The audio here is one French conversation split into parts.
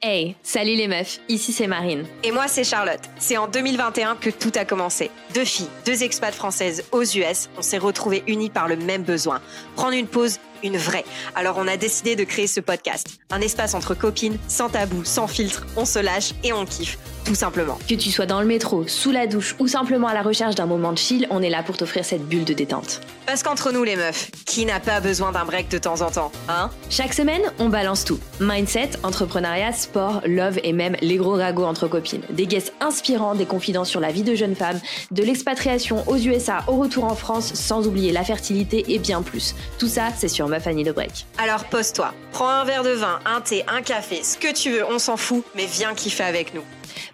Hey, salut les meufs, ici c'est Marine. Et moi c'est Charlotte. C'est en 2021 que tout a commencé. Deux filles, deux expats françaises aux US, on s'est retrouvées unies par le même besoin. Prendre une pause, une vraie. Alors on a décidé de créer ce podcast. Un espace entre copines, sans tabou, sans filtre, on se lâche et on kiffe, tout simplement. Que tu sois dans le métro, sous la douche ou simplement à la recherche d'un moment de chill, on est là pour t'offrir cette bulle de détente. Parce qu'entre nous les meufs, qui n'a pas besoin d'un break de temps en temps, hein? Chaque semaine, on balance tout. Mindset, entrepreneuriat, sport, love et même les gros ragots entre copines. Des guests inspirants, des confidences sur la vie de jeunes femmes, de l'expatriation aux USA au retour en France, sans oublier la fertilité et bien plus. Tout ça, c'est sur Ma Fanny de Break. Alors pose-toi, prends un verre de vin, un thé, un café, ce que tu veux, on s'en fout, mais viens kiffer avec nous.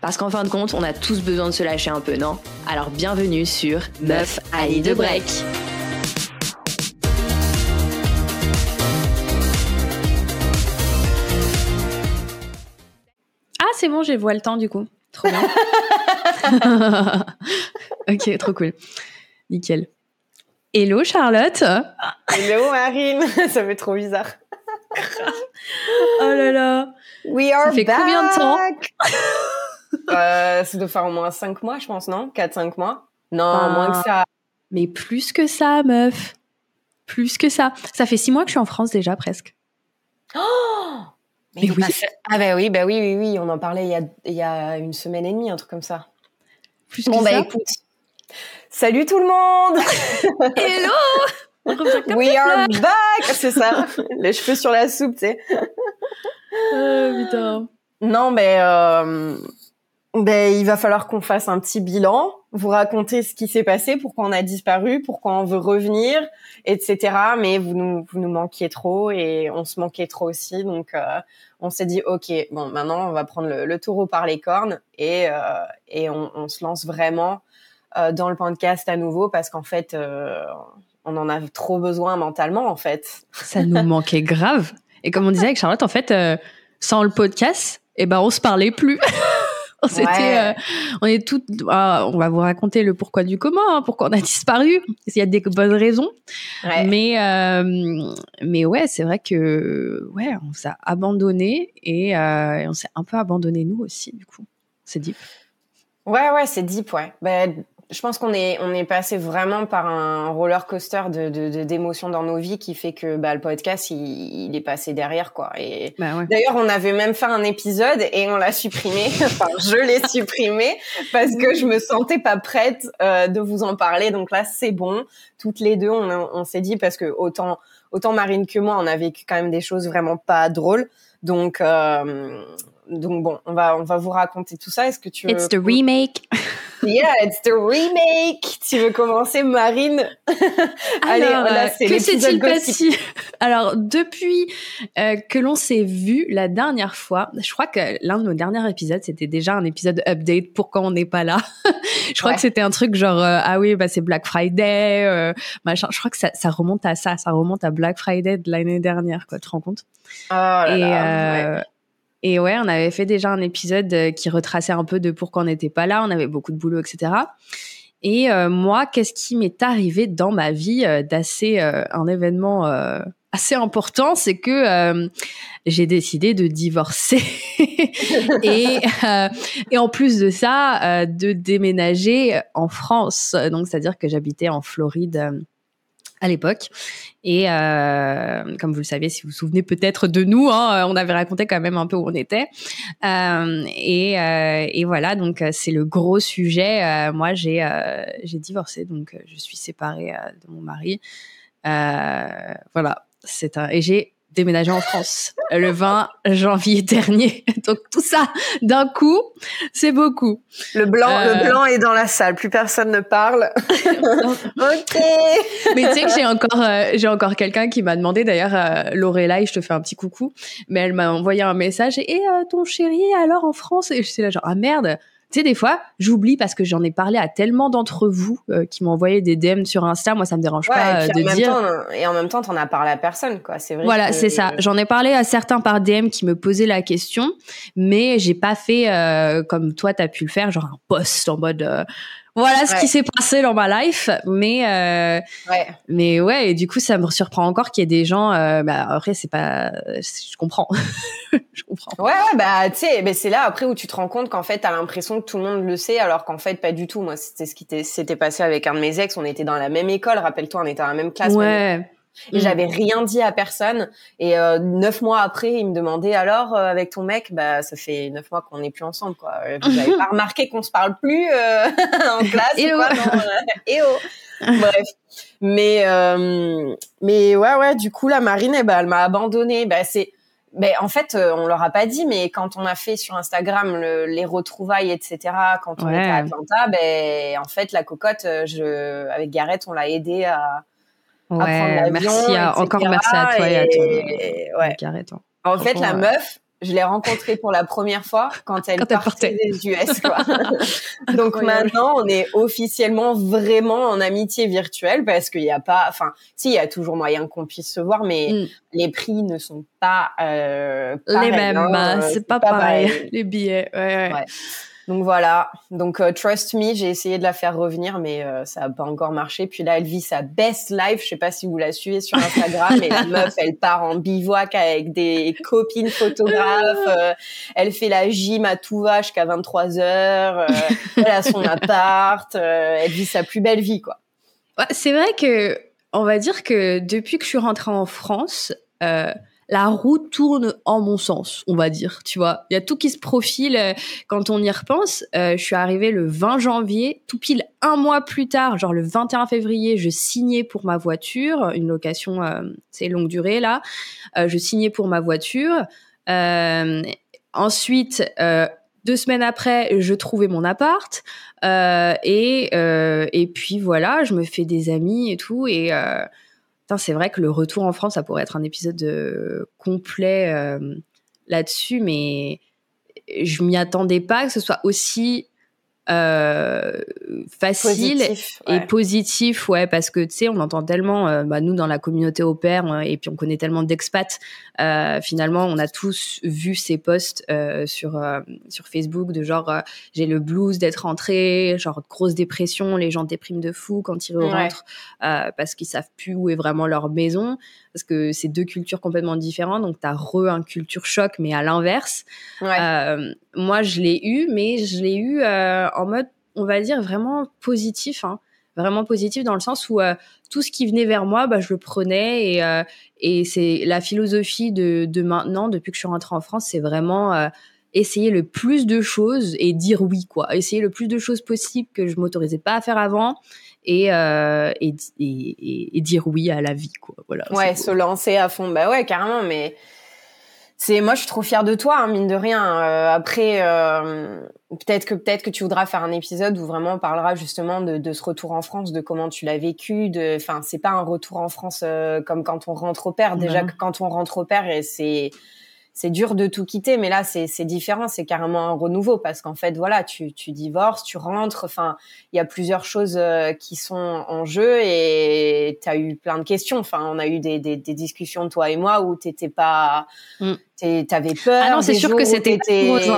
Parce qu'en fin de compte, on a tous besoin de se lâcher un peu, non? Alors bienvenue sur Meuf Annie de Break. Ah, c'est bon, j'ai vois le temps du coup. Trop bien. ok, trop cool. Nickel. Hello Charlotte. Hello Marine, ça fait trop bizarre. oh là là. We are Ça fait back. combien de temps euh, Ça doit faire au moins 5 mois, je pense, non? 4-5 mois? Non, Ah. moins que ça. Mais plus que ça, meuf. Plus que ça. Ça fait six mois que je suis en France déjà, presque. Mais Mais oui. passé- Ah bah oui, bah oui, oui, oui, on en parlait il y a, il y a une semaine et demie, un truc comme ça. Plus Bon que bah ça. écoute. Salut tout le monde Hello We are back C'est ça, les cheveux sur la soupe, tu sais. Putain. Non, mais euh, ben, il va falloir qu'on fasse un petit bilan, vous raconter ce qui s'est passé, pourquoi on a disparu, pourquoi on veut revenir, etc. Mais vous nous, vous nous manquiez trop et on se manquait trop aussi. Donc, euh, on s'est dit, OK, bon, maintenant, on va prendre le, le taureau par les cornes et, euh, et on, on se lance vraiment euh, dans le podcast à nouveau parce qu'en fait, euh, on en a trop besoin mentalement, en fait. Ça nous manquait grave. Et comme on disait avec Charlotte, en fait, euh, sans le podcast, eh ben, on se parlait plus. on s'était, Ouais. euh, on est toutes, ah, on va vous raconter le pourquoi du comment, hein, pourquoi on a disparu. Il y a des bonnes raisons. Ouais. Mais, euh, mais ouais, c'est vrai que, ouais, on s'est abandonné et, euh, et on s'est un peu abandonné nous aussi, du coup. C'est deep. Ouais, ouais, c'est deep, ouais. Ben, je pense qu'on est, on est passé vraiment par un roller coaster de, de, de- d'émotions dans nos vies qui fait que bah, le podcast, il, il est passé derrière, quoi. Et Bah ouais. d'ailleurs, on avait même fait un épisode et on l'a supprimé. enfin, je l'ai supprimé parce que je me sentais pas prête euh, de vous en parler. Donc là, c'est bon. Toutes les deux, on, on s'est dit parce que autant, autant Marine que moi, on a vécu quand même des choses vraiment pas drôles. Donc, euh, donc bon, on va, on va vous raconter tout ça. Est-ce que tu veux It's the remake. Yeah, it's the remake. Tu veux commencer, Marine? Allez, Alors, là, euh, c'est que s'est-il passé? Alors, depuis euh, que l'on s'est vu la dernière fois, je crois que l'un de nos derniers épisodes, c'était déjà un épisode update pourquoi on n'est pas là. je crois Ouais. que c'était un truc genre euh, ah oui, bah c'est Black Friday, euh, machin. Je crois que ça, ça remonte à ça, ça remonte à Black Friday de l'année dernière, quoi. Tu te rends compte? Oh là et, là, ouais. Et ouais, on avait fait déjà un épisode euh, qui retraçait un peu de pourquoi on n'était pas là, on avait beaucoup de boulot, etc. Et euh, moi, qu'est-ce qui m'est arrivé dans ma vie euh, d'assez un événement assez important, c'est que j'ai décidé de divorcer et en plus de ça, de déménager en France. Donc, c'est-à-dire que j'habitais en Floride. Euh, à l'époque. Et euh, comme vous le savez, si vous vous souvenez peut-être de nous, hein, on avait raconté quand même un peu où on était. Euh, et, euh, et voilà, donc euh, c'est le gros sujet. Euh, moi, j'ai euh, j'ai divorcé, donc euh, je suis séparée euh, de mon mari. Euh, voilà, c'est un et j'ai déménagé en France le 20 janvier dernier. Donc tout ça d'un coup, c'est beaucoup. Le blanc, euh, le blanc est dans la salle. Plus personne ne parle. ok. Mais tu sais que j'ai encore, euh, j'ai encore quelqu'un qui m'a demandé, d'ailleurs, euh, Lorelai, je te fais un petit coucou, mais elle m'a envoyé un message et, euh, ton chéri, alors en France? Et je suis là genre, ah merde tu sais, des fois, j'oublie parce que j'en ai parlé à tellement d'entre vous euh, qui m'ont envoyé des DM sur Insta. Moi, ça me dérange Ouais, pas et, euh, de en même dire. temps, et en même temps, t'en as parlé à personne, quoi. C'est vrai. Voilà, que- c'est ça. J'en ai parlé à certains par DM qui me posaient la question, mais j'ai pas fait euh, comme toi, t'as pu le faire, genre un post en mode voilà ce qui s'est passé dans ma life. Mais, euh, ouais. mais ouais, et du coup, ça me surprend encore qu'il y ait des gens. Euh, bah, après, c'est pas. Je comprends. je comprends. Ouais, bah, tu sais, c'est là après où tu te rends compte qu'en fait, t'as l'impression que tout le monde le sait, alors qu'en fait, pas du tout. Moi, c'était ce qui s'était passé avec un de mes ex. On était dans la même école, rappelle-toi, on était dans la même classe. Ouais. Et mm. j'avais rien dit à personne. Et euh, neuf mois après, il me demandait alors euh, avec ton mec, bah ça fait neuf mois qu'on n'est plus ensemble quoi. Euh, vous avez pas remarqué qu'on se parle plus euh, en classe et ou quoi non Et oh. Bref. Mais mais ouais ouais. Du coup la Marine, eh ben, elle m'a abandonnée. Bah c'est ben, en fait, on leur a pas dit, mais quand on a fait sur Instagram le, les retrouvailles, etc., quand on était à Atlanta, ben, en fait, la cocotte, je, avec Gareth, on l'a aidé à, Ouais, merci encore merci à toi et, à ton ouais. En fait, la meuf, je l'ai rencontrée pour la première fois quand elle partait des US. Quoi. Donc maintenant, on est officiellement vraiment en amitié virtuelle parce qu'il n'y a pas, enfin, si, il y a toujours moyen qu'on puisse se voir, mais mm. les prix ne sont pas, euh, les mêmes. Hein, c'est pas, pareil. Les billets, ouais. ouais. Donc voilà. Donc euh, trust me, j'ai essayé de la faire revenir, mais euh, ça a pas encore marché. Puis là, elle vit sa best life. Je sais pas si vous la suivez sur Instagram, mais la meuf, elle part en bivouac avec des copines photographes. Euh, elle fait la gym à tout va jusqu'à 23 heures. elle a son appart. elle vit sa plus belle vie, quoi. c'est vrai que on va dire que depuis que je suis rentrée en France la roue tourne en mon sens, on va dire, tu vois. Il y a tout qui se profile euh, quand on y repense. Euh, je suis arrivée le 20 janvier, tout pile un mois plus tard, genre le 21 février, je signais pour ma voiture, une location, euh, c'est longue durée là. je signais pour ma voiture. ensuite, deux semaines après, je trouvais mon appart et et puis voilà, je me fais des amis et tout et c'est vrai que le retour en France, ça pourrait être un épisode euh, complet euh, là-dessus, mais je m'y attendais pas que ce soit aussi euh, facile et positif, ouais, parce que tu sais, on entend tellement, euh, bah, nous dans la communauté au père, euh, et puis on connaît tellement d'expats. Euh, finalement, on a tous vu ces posts sur sur Facebook de genre j'ai le blues d'être rentré, genre grosse dépression, les gens dépriment de fou quand ils rentrent parce qu'ils savent plus où est vraiment leur maison parce que c'est deux cultures complètement différentes. Donc, tu as re un culture choc, mais à l'inverse. Euh, moi, je l'ai eu, mais je l'ai eu euh, en mode, on va dire, vraiment positif. Hein. Vraiment positif dans le sens où euh, tout ce qui venait vers moi, bah, je le prenais. Et, et c'est la philosophie de, de maintenant, depuis que je suis rentrée en France, c'est vraiment essayer le plus de choses et dire oui quoi essayer le plus de choses possibles que je m'autorisais pas à faire avant et, euh, et, et, et, dire oui à la vie quoi. Voilà ouais se lancer à fond. Bah ouais carrément mais c'est moi je suis trop fière de toi hein, mine de rien. Euh, après euh, peut-être que peut-être que tu voudras faire un épisode où vraiment on parlera justement de, de ce retour en France de comment tu l'as vécu de enfin c'est pas un retour en France euh, comme quand on rentre au père. Déjà que quand on rentre au père et c'est c'est dur de tout quitter, mais là c'est différent, c'est carrément un renouveau parce qu'en fait voilà, tu, tu divorces, tu rentres, enfin il y a plusieurs choses euh, qui sont en jeu et tu as eu plein de questions. Enfin on a eu des, des, discussions toi et moi où t'étais pas, mm. T'avais peur. Ah non c'est sûr que c'était. ouais,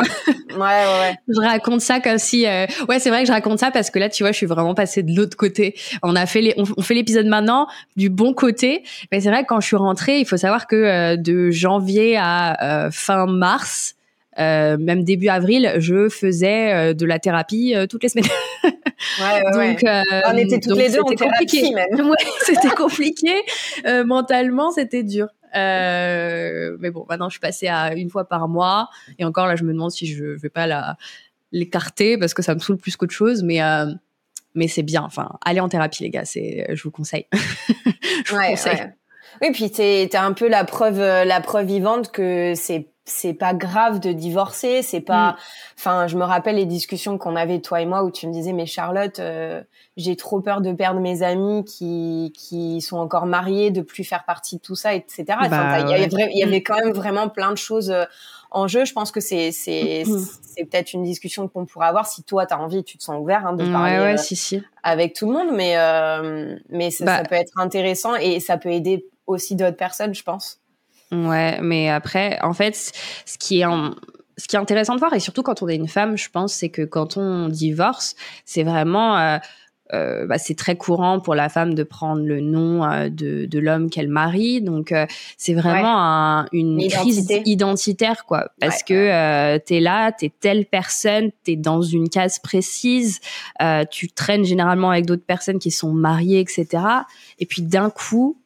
ouais, Je raconte ça comme si, euh... ouais c'est vrai que je raconte ça parce que là tu vois je suis vraiment passée de l'autre côté. On a fait les, on, fait l'épisode maintenant du bon côté, mais c'est vrai que quand je suis rentrée, il faut savoir que euh, de janvier à euh, fin mars, euh, même début avril, je faisais euh, de la thérapie toutes les semaines. Ouais, donc, on était toutes les deux en thérapie même. c'était compliqué. mentalement, c'était dur. Mais bon, maintenant, je suis passée à une fois par mois. Et encore, là, je me demande si je vais pas la l'écarter parce que ça me saoule plus qu'autre chose. Mais mais c'est bien. Enfin, allez en thérapie, les gars. C'est, je vous conseille. je vous conseille. Oui, puis t'es un peu la preuve euh, la preuve vivante que c'est c'est pas grave de divorcer, c'est pas. Mm. Enfin, je me rappelle les discussions qu'on avait toi et moi où tu me disais mais Charlotte, euh, j'ai trop peur de perdre mes amis qui qui sont encore mariés, de plus faire partie de tout ça, etc. Bah, il y, avait quand même vraiment plein de choses euh, en jeu. Je pense que c'est c'est mm. c'est peut-être une discussion qu'on pourrait avoir si toi t'as envie, tu te sens ouvert hein, de parler ouais, si, si. avec tout le monde, mais mais ça, bah ça peut être intéressant et ça peut aider aussi d'autres personnes, je pense. Ouais, mais après, en fait, ce qui est en, ce qui est intéressant de voir, et surtout quand on est une femme, je pense, c'est que quand on divorce, c'est vraiment, euh, euh, bah, c'est très courant pour la femme de prendre le nom euh, de, de l'homme qu'elle marie. Donc, c'est vraiment un, une crise identitaire, quoi. Parce que t'es là, t'es telle personne, t'es dans une case précise, tu traînes généralement avec d'autres personnes qui sont mariées, etc. Et puis d'un coup,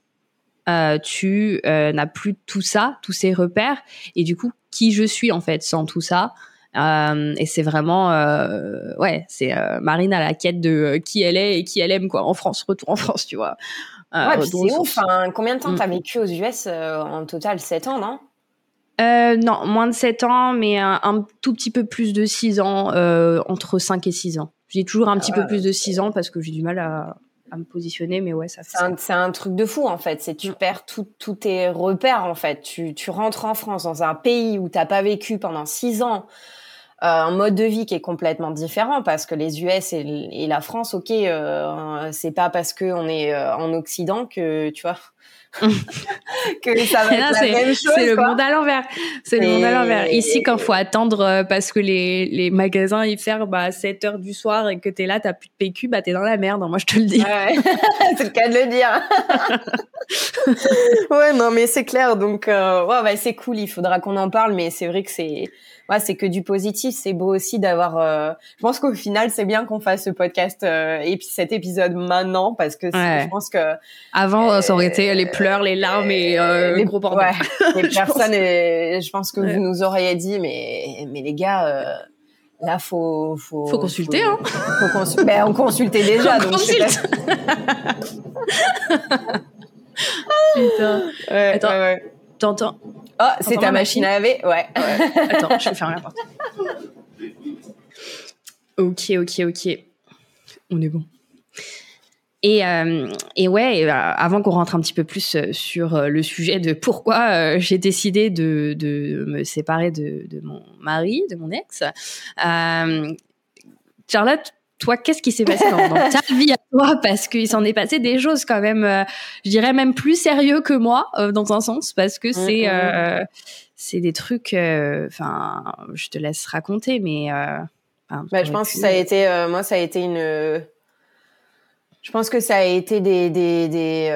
tu n'as plus tout ça, tous ces repères, et du coup, qui je suis en fait sans tout ça? Euh, et c'est vraiment, euh, ouais, c'est euh, Marine à la quête de euh, qui elle est et qui elle aime quoi en France, retour en France, tu vois. Euh, ouais, c'est ouf. Hein. Combien de temps t'as mm. vécu aux US en total? 7 ans, non? Non, moins de 7 ans, mais un, un, tout petit peu plus de 6 ans, entre 5 et 6 ans. J'ai toujours un petit peu plus de 6 ans parce que j'ai du mal à, à me positionner, mais ouais, ça fait. C'est un, un, truc de fou en fait. C'est tu perds tous tes repères en fait. Tu, tu rentres en France dans un pays où t'as pas vécu pendant six ans. Euh, un mode de vie qui est complètement différent parce que les US et, et la France, ok, euh, c'est pas parce que on est euh, en Occident que tu vois que ça va être la même chose. C'est le monde à l'envers. C'est le monde à l'envers. Ici, quand faut attendre euh, parce que les, les magasins ils ferment bah, à 7 heures du soir et que t'es là, t'as plus de PQ, bah t'es dans la merde. Moi, je te le dis. Ouais. c'est le cas de le dire. ouais, non, mais c'est clair. Donc, euh, ouais, bah, c'est cool. Il faudra qu'on en parle, mais c'est vrai que c'est ouais, c'est que du positif. C'est beau aussi d'avoir. Euh... Je pense qu'au final, c'est bien qu'on fasse ce podcast euh, et puis cet épisode maintenant parce que je pense que avant, ça aurait été les pleurs, les larmes et euh, les gros bordel. Ouais, les personnes, et je pense que vous nous auriez dit, mais mais les gars. Euh, là, faut faut faut consulter, hein. Faut consulter. ben, on consultait déjà, on donc. Consulte. Putain. Ouais, Attends, ouais, ouais. t'entends Oh, c'est ta machine, à laver Ouais. Attends, je vais fermer la porte. Ok, ok, ok. On est bon. Et, euh, et ouais, euh, avant qu'on rentre un petit peu plus euh, sur le sujet de pourquoi j'ai décidé de, de, me séparer de, de, mon mari, de mon ex, Charlotte, toi, qu'est-ce qui s'est passé dans, ta vie à toi? Parce qu'il s'en est passé des choses quand même, euh, je dirais même plus sérieux que moi, euh, dans un sens, parce que mm, c'est mm, mm. euh, c'est des trucs. Enfin, je te laisse raconter, mais. Bah, je pense que ça a été, moi, ça a été une. Je pense que ça a été des, des, des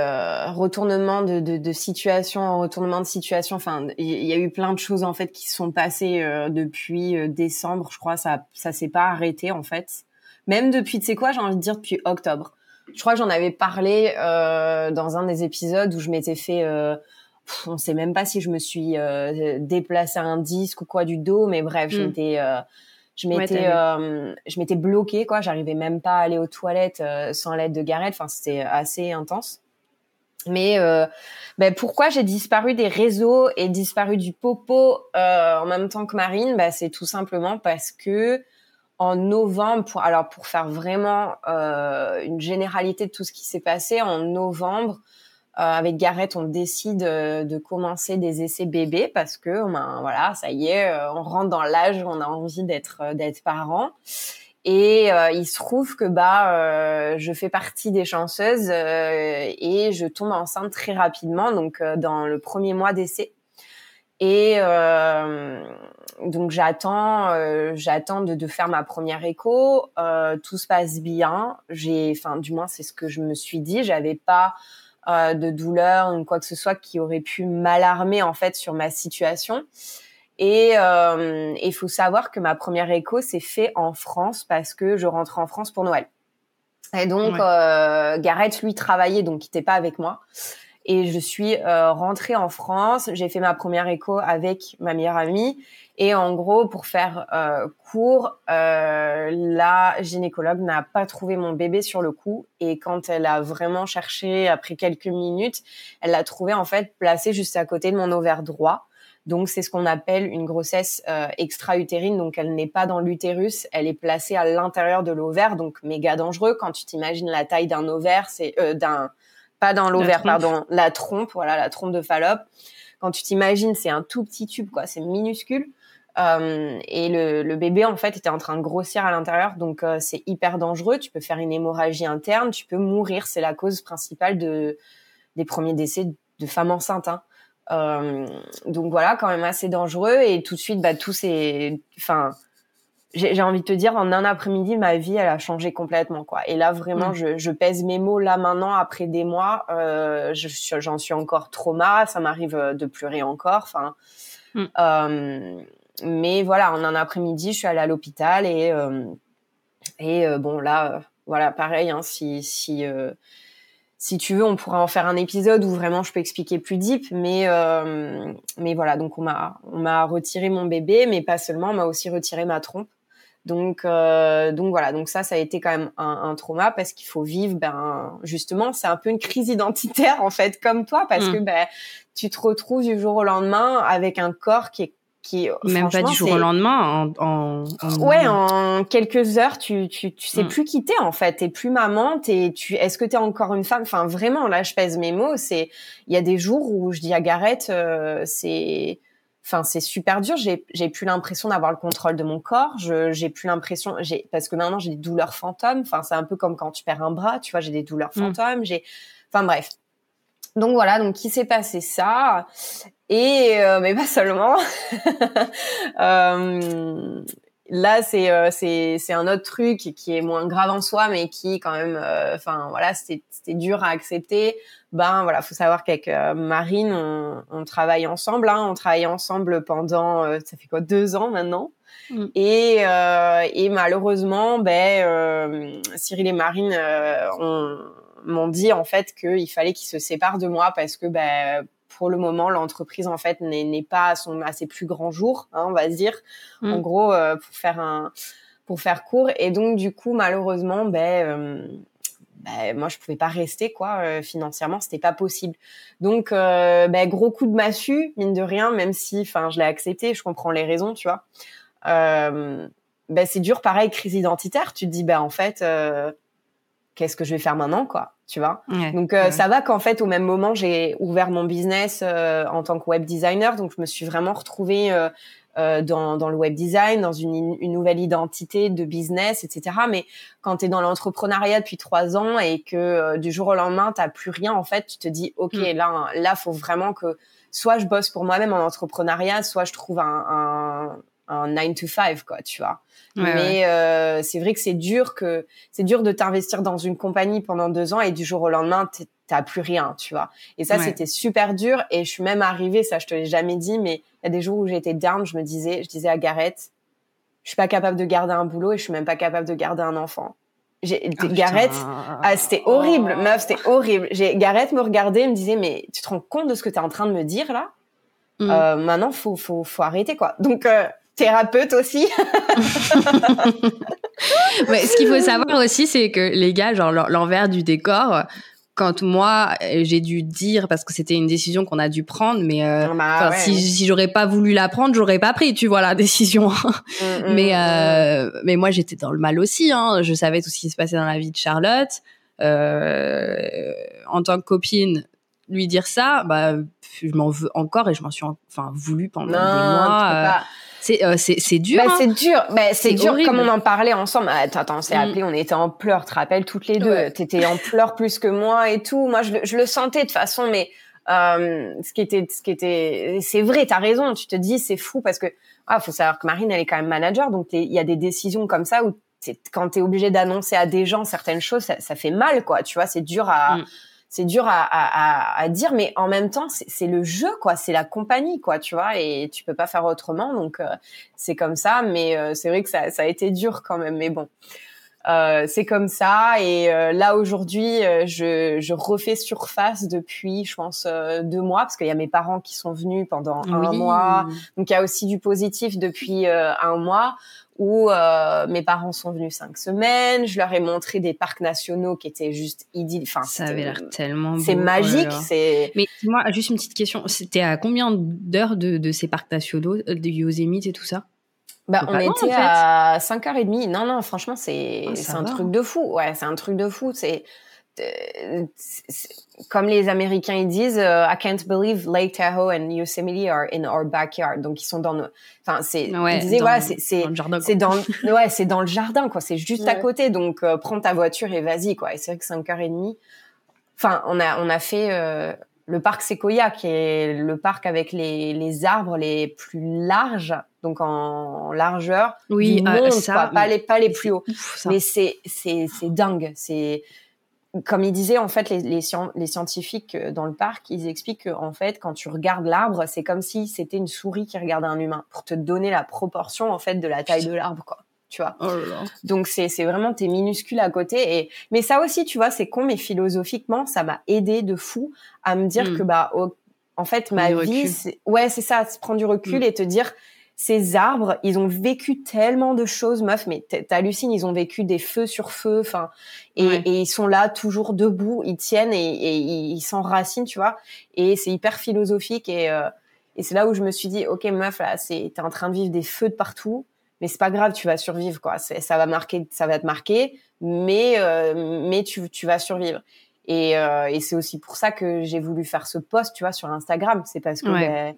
retournements de, de, de situation en retournement de situation. Enfin, il y, a eu plein de choses en fait qui se sont passées depuis décembre. Je crois ça ça s'est pas arrêté en fait même depuis, tu sais quoi, j'ai envie de dire depuis octobre. Je crois que j'en avais parlé euh, dans un des épisodes où je m'étais fait, euh, on sait même pas si je me suis euh, déplacé un disque ou quoi du dos, mais bref, je hmm. m'étais, euh, je m'étais, euh, je m'étais bloquée quoi. J'arrivais même pas à aller aux toilettes sans l'aide de Gareth. Enfin, c'était assez intense. Mais ben pourquoi j'ai disparu des réseaux et disparu du popo en même temps que Marine? Ben, C'est tout simplement parce que en novembre, pour, alors pour faire vraiment euh, une généralité de tout ce qui s'est passé, en novembre, euh, avec Gareth, on décide euh, de commencer des essais bébés parce que, ben, voilà, ça y est, on rentre dans l'âge où on a envie d'être d'être parent. Et il se trouve que bah je fais partie des chanceuses et je tombe enceinte très rapidement, donc dans le premier mois d'essai. Et donc j'attends, euh, j'attends de, de, faire ma première écho. Euh, tout se passe bien. J'ai, enfin du moins c'est ce que je me suis dit. J'avais pas euh, de douleur ou quoi que ce soit qui aurait pu m'alarmer en fait sur ma situation. Et euh, il faut savoir que ma première écho s'est fait en France parce que je rentre en France pour Noël. Et donc euh, Gareth lui travaillait donc il était pas avec moi. Et je suis euh, rentrée en France. J'ai fait ma première écho avec ma meilleure amie et en gros, pour faire euh, court, euh, la gynécologue n'a pas trouvé mon bébé sur le coup. Et quand elle a vraiment cherché, après quelques minutes, elle l'a trouvé en fait placé juste à côté de mon ovaire droit. Donc c'est ce qu'on appelle une grossesse euh, extra-utérine. Donc elle n'est pas dans l'utérus, elle est placée à l'intérieur de l'ovaire. Donc méga dangereux. Quand tu t'imagines la taille d'un ovaire, c'est euh, d'un pas dans l'ovaire, pardon, la trompe. Voilà, la trompe de Fallope. Quand tu t'imagines, c'est un tout petit tube, quoi. C'est minuscule. Euh, et le, le, bébé en fait était en train de grossir à l'intérieur, donc euh, c'est hyper dangereux. Tu peux faire une hémorragie interne, tu peux mourir. C'est la cause principale de des premiers décès de femmes enceintes. Hein. donc voilà, quand même assez dangereux. Et tout de suite, bah, tout c'est, enfin, j'ai envie de te dire, en un après-midi, ma vie, elle a changé complètement, quoi. Et là, vraiment, mm. je, je, pèse mes mots là maintenant, après des mois, euh, j'en suis encore trauma, ça m'arrive de pleurer encore, enfin. Mm. Euh, mais voilà, en un après-midi, je suis allée à l'hôpital et euh, et euh, bon là, voilà, pareil, hein, si si si tu veux, on pourra en faire un épisode où vraiment je peux expliquer plus deep, mais mais voilà, donc on m'a on m'a retiré mon bébé, mais pas seulement, on m'a aussi retiré ma trompe. Donc, euh, donc voilà, donc ça, ça a été quand même un, un trauma parce qu'il faut vivre, ben justement, c'est un peu une crise identitaire en fait, comme toi, parce mm. que ben tu te retrouves du jour au lendemain avec un corps qui est qui même pas du jour au lendemain en, en, ouais en quelques heures tu tu tu sais mm. plus qui t'es en fait t'es plus maman t'es tu est-ce que t'es encore une femme? Enfin vraiment là je pèse mes mots c'est il y a des jours où je dis à Gareth euh, c'est Enfin, c'est super dur. J'ai, j'ai plus l'impression d'avoir le contrôle de mon corps. Je, j'ai plus l'impression, j'ai, parce que maintenant j'ai des douleurs fantômes. Enfin, c'est un peu comme quand tu perds un bras, tu vois, j'ai des douleurs mm. fantômes. J'ai, enfin bref. Donc voilà, donc il s'est passé ça et euh, mais pas seulement. euh, là, c'est euh, c'est c'est un autre truc qui est moins grave en soi, mais qui quand même, euh, enfin voilà, c'était c'était dur à accepter ben voilà, faut savoir qu'avec euh, Marine, on, on, travaille ensemble. Hein, on travaille ensemble pendant, euh, ça fait quoi, deux ans maintenant. Mm. Et, euh, et malheureusement, ben euh, Cyril et Marine m'ont dit en fait qu'il fallait qu'ils se séparent de moi parce que ben pour le moment, l'entreprise en fait n'est pas à, son, à ses plus grands jours, hein, on va dire. Mm. En gros, pour faire un pour faire court. Et donc du coup, malheureusement, ben bah, moi je pouvais pas rester quoi euh, financièrement c'était pas possible. Donc euh, bah, gros coup de massue mine de rien même si enfin je l'ai accepté je comprends les raisons tu vois. Euh, bah, c'est dur pareil crise identitaire. Tu te dis bah en fait euh, qu'est-ce que je vais faire maintenant quoi tu vois. Donc euh, ça va qu'en fait au même moment j'ai ouvert mon business en tant que web designer. Donc je me suis vraiment retrouvée euh, dans, dans, le web design, dans une, une, nouvelle identité de business, etc. Mais quand tu es dans l'entrepreneuriat depuis trois ans et que euh, du jour au lendemain, tu plus rien, en fait, tu te dis, OK, mm. là, là, faut vraiment que soit je bosse pour moi-même en entrepreneuriat, soit je trouve un, un, un 9 to 5, quoi, tu vois. Mais Euh, c'est vrai que c'est dur que c'est dur de t'investir dans une compagnie pendant deux ans et du jour au lendemain, t'as plus rien, tu vois. Et ça, c'était super dur. Et je suis même arrivée, ça, je te l'ai jamais dit, mais il y a des jours où j'étais down, je me disais, je disais à Gareth, je suis pas capable de garder un boulot et je suis même pas capable de garder un enfant. J'ai, oh, Gareth, ah, c'était horrible, meuf, c'était horrible. J'ai, Gareth me regardait et me disait, mais tu te rends compte de ce que tu es en train de me dire là? Mm. Euh, maintenant, faut, faut, faut arrêter, quoi. Donc, euh, thérapeute aussi. ouais, ce qu'il faut savoir aussi, c'est que les gars, genre l'envers du décor, quand moi j'ai dû dire parce que c'était une décision qu'on a dû prendre mais euh, bah si, si j'aurais pas voulu la prendre j'aurais pas pris tu vois la décision. Mm, mm, mais mm, euh, mais moi j'étais dans le mal aussi hein. Je savais tout ce qui se passait dans la vie de Charlotte. Euh, en tant que copine lui dire ça bah je m'en veux encore et je m'en suis enfin voulu pendant des mois euh, euh, c'est c'est dur. Bah, hein. C'est dur. Bah, c'est dur comme on en parlait ensemble. Attends, attends, on s'est mm. appelé, on était en pleurs. Tu te rappelles toutes les deux. T'étais en pleurs plus que moi et tout. Moi, je, je le sentais de toute façon, mais euh, ce qui était, ce qui était, c'est vrai. T'as raison. Tu te dis, c'est fou parce que ah, faut savoir que Marine, elle est quand même manager, donc il y a des décisions comme ça où quand t'es obligé d'annoncer à des gens certaines choses, ça, ça, fait mal, quoi. Tu vois, c'est dur à. Mm c'est dur à, à, à, dire, mais en même temps, c'est le jeu, quoi. C'est la compagnie, quoi, tu vois, et tu peux pas faire autrement. Donc, euh, c'est comme ça. Mais euh, c'est vrai que ça, ça, a été dur quand même. Mais bon, euh, c'est comme ça. Et euh, là, aujourd'hui, je, je, refais surface depuis, je pense, deux mois, parce qu'il y a mes parents qui sont venus pendant un mois. Donc, il y a aussi du positif depuis un mois où euh, mes parents sont venus cinq semaines. Je leur ai montré des parcs nationaux qui étaient juste idylliques. Enfin, ça avait l'air tellement C'est oh magique. c'est. Mais moi, juste une petite question. C'était à combien d'heures de, de, ces parcs nationaux, euh, de Yosemite et tout ça? Bah, on était à 5h30. Non, non, franchement, c'est oh, c'est un truc de fou. Ouais, c'est un truc de fou. C'est comme les Américains ils disent, euh, I can't believe Lake Tahoe and Yosemite are in our backyard. Donc ils sont dans nos, enfin c'est, ouais, ils voilà, c'est c'est c'est dans, ouais, c'est dans le jardin quoi. C'est juste à côté. Donc euh, prends ta voiture et vas-y quoi. Et c'est vrai que 5 heures et demie. Enfin, on a on a fait, euh, le parc Sequoia, qui est le parc avec les, les arbres les plus larges, donc en, largeur. Oui, du monde, ça, pas les pas les plus hauts. Mais c'est c'est c'est dingue. C'est comme il disait, en fait, les, les, les, scientifiques euh, dans le parc, ils expliquent que, en fait, quand tu regardes l'arbre, c'est comme si c'était une souris qui regardait un humain, pour te donner la proportion, en fait, de la taille de l'arbre, quoi. Tu vois? Oh Donc c'est vraiment t'es minuscule à côté et mais ça aussi tu vois c'est con mais philosophiquement ça m'a aidé de fou à me dire hmm. que bah en fait ma vie ouais c'est ça prendre du recul hmm. et te dire ces arbres, ils ont vécu tellement de choses, meuf, mais t'hallucines, ils ont vécu des feux sur feu, enfin, et, ils sont là toujours debout, ils tiennent et, ils s'enracinent, tu vois, et c'est hyper philosophique et, euh, et c'est là où je me suis dit, ok meuf, là, t'es en train de vivre des feux de partout, mais c'est pas grave, tu vas survivre, quoi, ça va marquer, ça va te marquer, mais euh, mais tu tu vas survivre. Et, euh, et c'est aussi pour ça que j'ai voulu faire ce post, tu vois, sur Instagram. C'est parce que ben,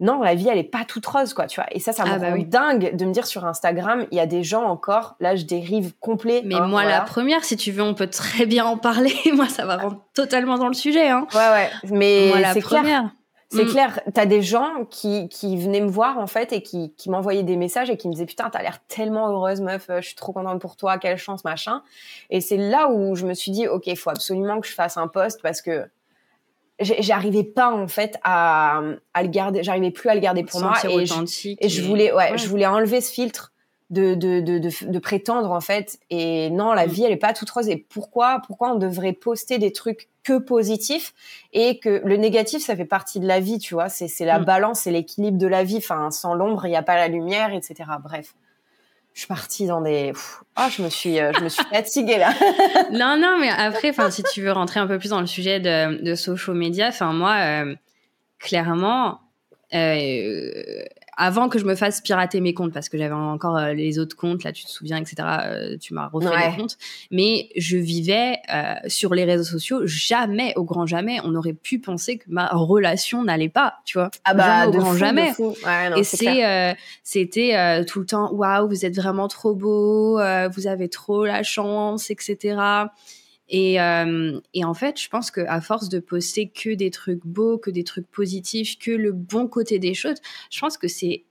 non, la vie, elle est pas toute rose, quoi, tu vois. Et ça, ça me ah, bah rend dingue de me dire sur Instagram, il y a des gens encore, là, je dérive complet. Mais hein, moi, la première, si tu veux, on peut très bien en parler. moi, ça va rentrer totalement dans le sujet, hein. Ouais, ouais. Mais c'est clair. C'est mm. clair, t'as des gens qui, qui venaient me voir en fait et qui, qui m'envoyaient des messages et qui me disaient putain t'as l'air tellement heureuse meuf, je suis trop contente pour toi, quelle chance machin. Et c'est là où je me suis dit ok il faut absolument que je fasse un post parce que j'arrivais pas en fait à, à le garder j'arrivais plus à le garder pour moi et je, et je voulais ouais, je voulais enlever ce filtre de de, de de, de prétendre en fait. Et non la mm. vie elle est pas toute rose. Et pourquoi pourquoi on devrait poster des trucs que positifs et que le négatif ça fait partie de la vie tu vois. C'est c'est la mm. balance c'est l'équilibre de la vie. Enfin sans l'ombre il y a pas la lumière etc bref je suis partie dans des ah je me suis euh, je me suis fatiguée là. Non non mais après enfin si tu veux rentrer un peu plus dans le sujet de, de social media enfin moi euh, clairement euh, avant que je me fasse pirater mes comptes, parce que j'avais encore euh, les autres comptes, là, tu te souviens, etc. Euh, tu m'as refait les comptes. Mais je vivais euh, sur les réseaux sociaux. Jamais, au grand jamais, on aurait pu penser que ma relation n'allait pas, tu vois. Ah bah, jamais, au grand jamais. Et c'est, c'était tout le temps, waouh, vous êtes vraiment trop beau, vous avez trop la chance, etc. Et, euh, et, en fait, je pense qu'à force de poster que des trucs beaux, que des trucs positifs, que le bon côté des choses, je pense que c'est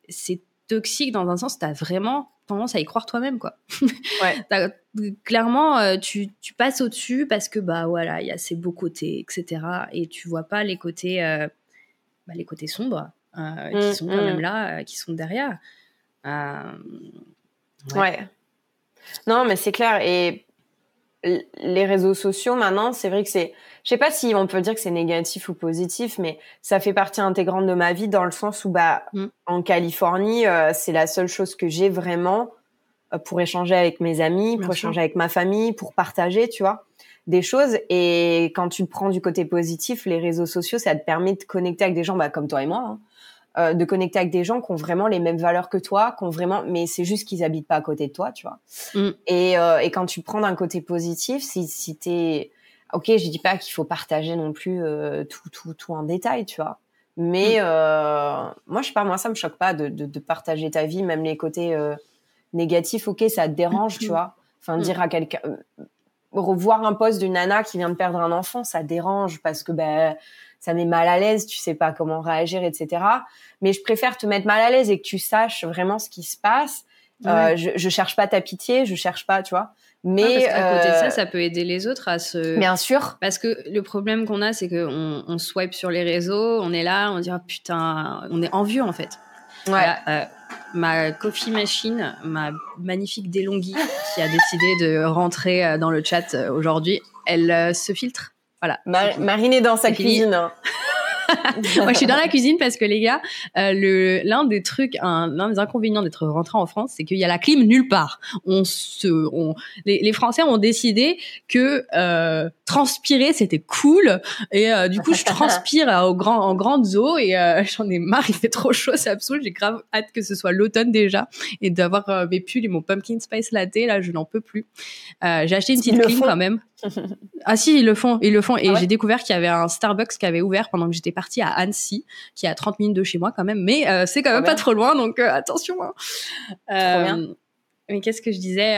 toxique dans un sens. T'as vraiment tendance à y croire toi-même, quoi. Ouais. clairement, euh, tu, tu passes au-dessus parce que bah voilà, il y a ces beaux côtés, etc. Et tu vois pas les côtés, euh, bah, les côtés sombres euh, qui mmh, sont quand même mmh. là, qui sont derrière. ouais. ouais. Non, mais c'est clair. Et les réseaux sociaux maintenant, c'est vrai que c'est, je sais pas si on peut dire que c'est négatif ou positif, mais ça fait partie intégrante de ma vie dans le sens où bah mm. en Californie, euh, c'est la seule chose que j'ai vraiment euh, pour échanger avec mes amis, pour échanger avec ma famille, pour partager, tu vois, des choses. Et quand tu prends du côté positif, les réseaux sociaux, ça te permet de connecter avec des gens bah, comme toi et moi. Hein. Euh, de connecter avec des gens qui ont vraiment les mêmes valeurs que toi, qui ont vraiment, mais c'est juste qu'ils habitent pas à côté de toi, tu vois. Mm. Et, euh, et quand tu prends d'un côté positif, si, si t'es, ok, je dis pas qu'il faut partager non plus euh, tout, tout, tout en détail, tu vois. Mais mm. moi, je sais pas, moi, ça me choque pas de, de, de partager ta vie, même les côtés négatifs. Ok, ça te dérange, tu vois. Enfin, mm. dire à quelqu'un, revoir un poste d'une nana qui vient de perdre un enfant, ça dérange parce que ben ça met mal à l'aise, tu sais pas comment réagir, etc. Mais je préfère te mettre mal à l'aise et que tu saches vraiment ce qui se passe. Euh, je, je cherche pas ta pitié, je cherche pas, tu vois. Mais à côté de ça, euh, ça peut aider les autres à se. Bien sûr. Parce que le problème qu'on a, c'est qu'on on swipe sur les réseaux, on est là, on dit oh, putain, on est envieux en fait. Ouais. Euh, ma coffee machine, ma magnifique Delonghi, qui a décidé de rentrer dans le chat aujourd'hui, elle se filtre voilà. Marine est dans sa cuisine. Hein. Moi, je suis dans la cuisine parce que les gars, euh, le l'un des trucs, l'un des inconvénients d'être rentré en France, c'est qu'il y a la clim nulle part. On se, on, les, les Français ont décidé que euh, transpirer c'était cool et euh, du coup je transpire au grand en grande eau et euh, j'en ai marre, il fait trop chaud, c'est absolu. J'ai grave hâte que ce soit l'automne déjà et d'avoir euh, mes pulls et mon pumpkin spice latte là, je n'en peux plus. J'ai acheté une petite clim quand même. Ah si, ils le font, ils le font. Et ah j'ai découvert qu'il y avait un Starbucks qui avait ouvert pendant que j'étais partie à Annecy, qui est à 30 minutes de chez moi quand même, mais euh, c'est quand même pas trop loin, donc euh, attention. Hein. Euh, mais qu'est-ce que je disais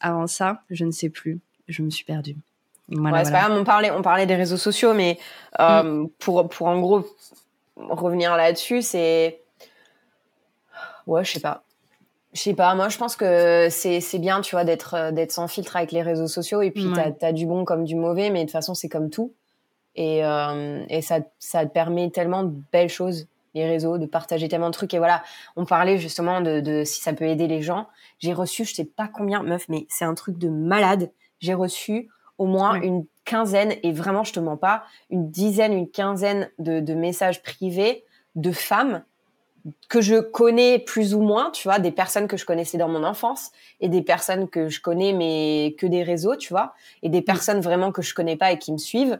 avant ça? Je ne sais plus. Je me suis perdue. ouais, c'est pas grave, on parlait, on parlait des réseaux sociaux, mais mm. pour, pour en gros revenir là-dessus, c'est. Ouais, je sais pas. Je sais pas, moi je pense que c'est, bien, tu vois, d'être, d'être sans filtre avec les réseaux sociaux, et puis t'as, as du bon comme du mauvais, mais de toute façon, c'est comme tout. Et, euh, et ça, ça te permet tellement de belles choses, les réseaux, de partager tellement de trucs. Et voilà, on parlait justement de, de si ça peut aider les gens. J'ai reçu, je sais pas combien, meuf, mais c'est un truc de malade. J'ai reçu au moins une quinzaine, et vraiment, je te mens pas, une dizaine, une quinzaine de, de messages privés de femmes que je connais plus ou moins, tu vois, des personnes que je connaissais dans mon enfance et des personnes que je connais mais que des réseaux, tu vois, et des personnes vraiment que je connais pas et qui me suivent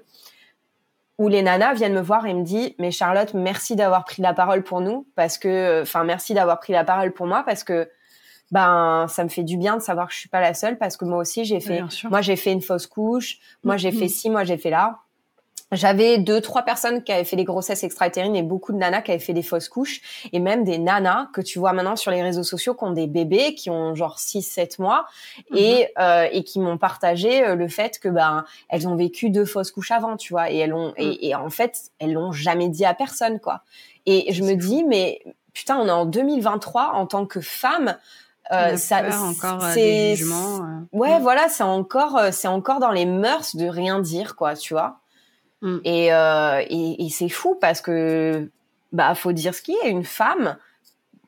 où les nanas viennent me voir et me disent mais Charlotte merci d'avoir pris la parole pour nous parce que enfin merci d'avoir pris la parole pour moi parce que ben ça me fait du bien de savoir que je suis pas la seule parce que moi aussi j'ai fait moi j'ai fait une fausse couche moi j'ai fait ci moi j'ai fait là j'avais deux, trois personnes qui avaient fait des grossesses extra-utérines et beaucoup de nanas qui avaient fait des fausses couches et même des nanas que tu vois maintenant sur les réseaux sociaux qui ont des bébés qui ont genre 6 7 mois et mhm. euh, et qui m'ont partagé euh, le fait que ben elles ont vécu deux fausses couches avant, tu vois, et elles ont et, et, en fait, elles l'ont jamais dit à personne quoi. Et je me dis mais putain, on est en 2023 en tant que femme euh, ça encore euh, c'est ouais mm. voilà c'est encore c'est encore dans les mœurs de rien dire quoi tu vois Mm. Et, euh, et, et c'est fou parce que, bah, faut dire ce qui est. Une femme,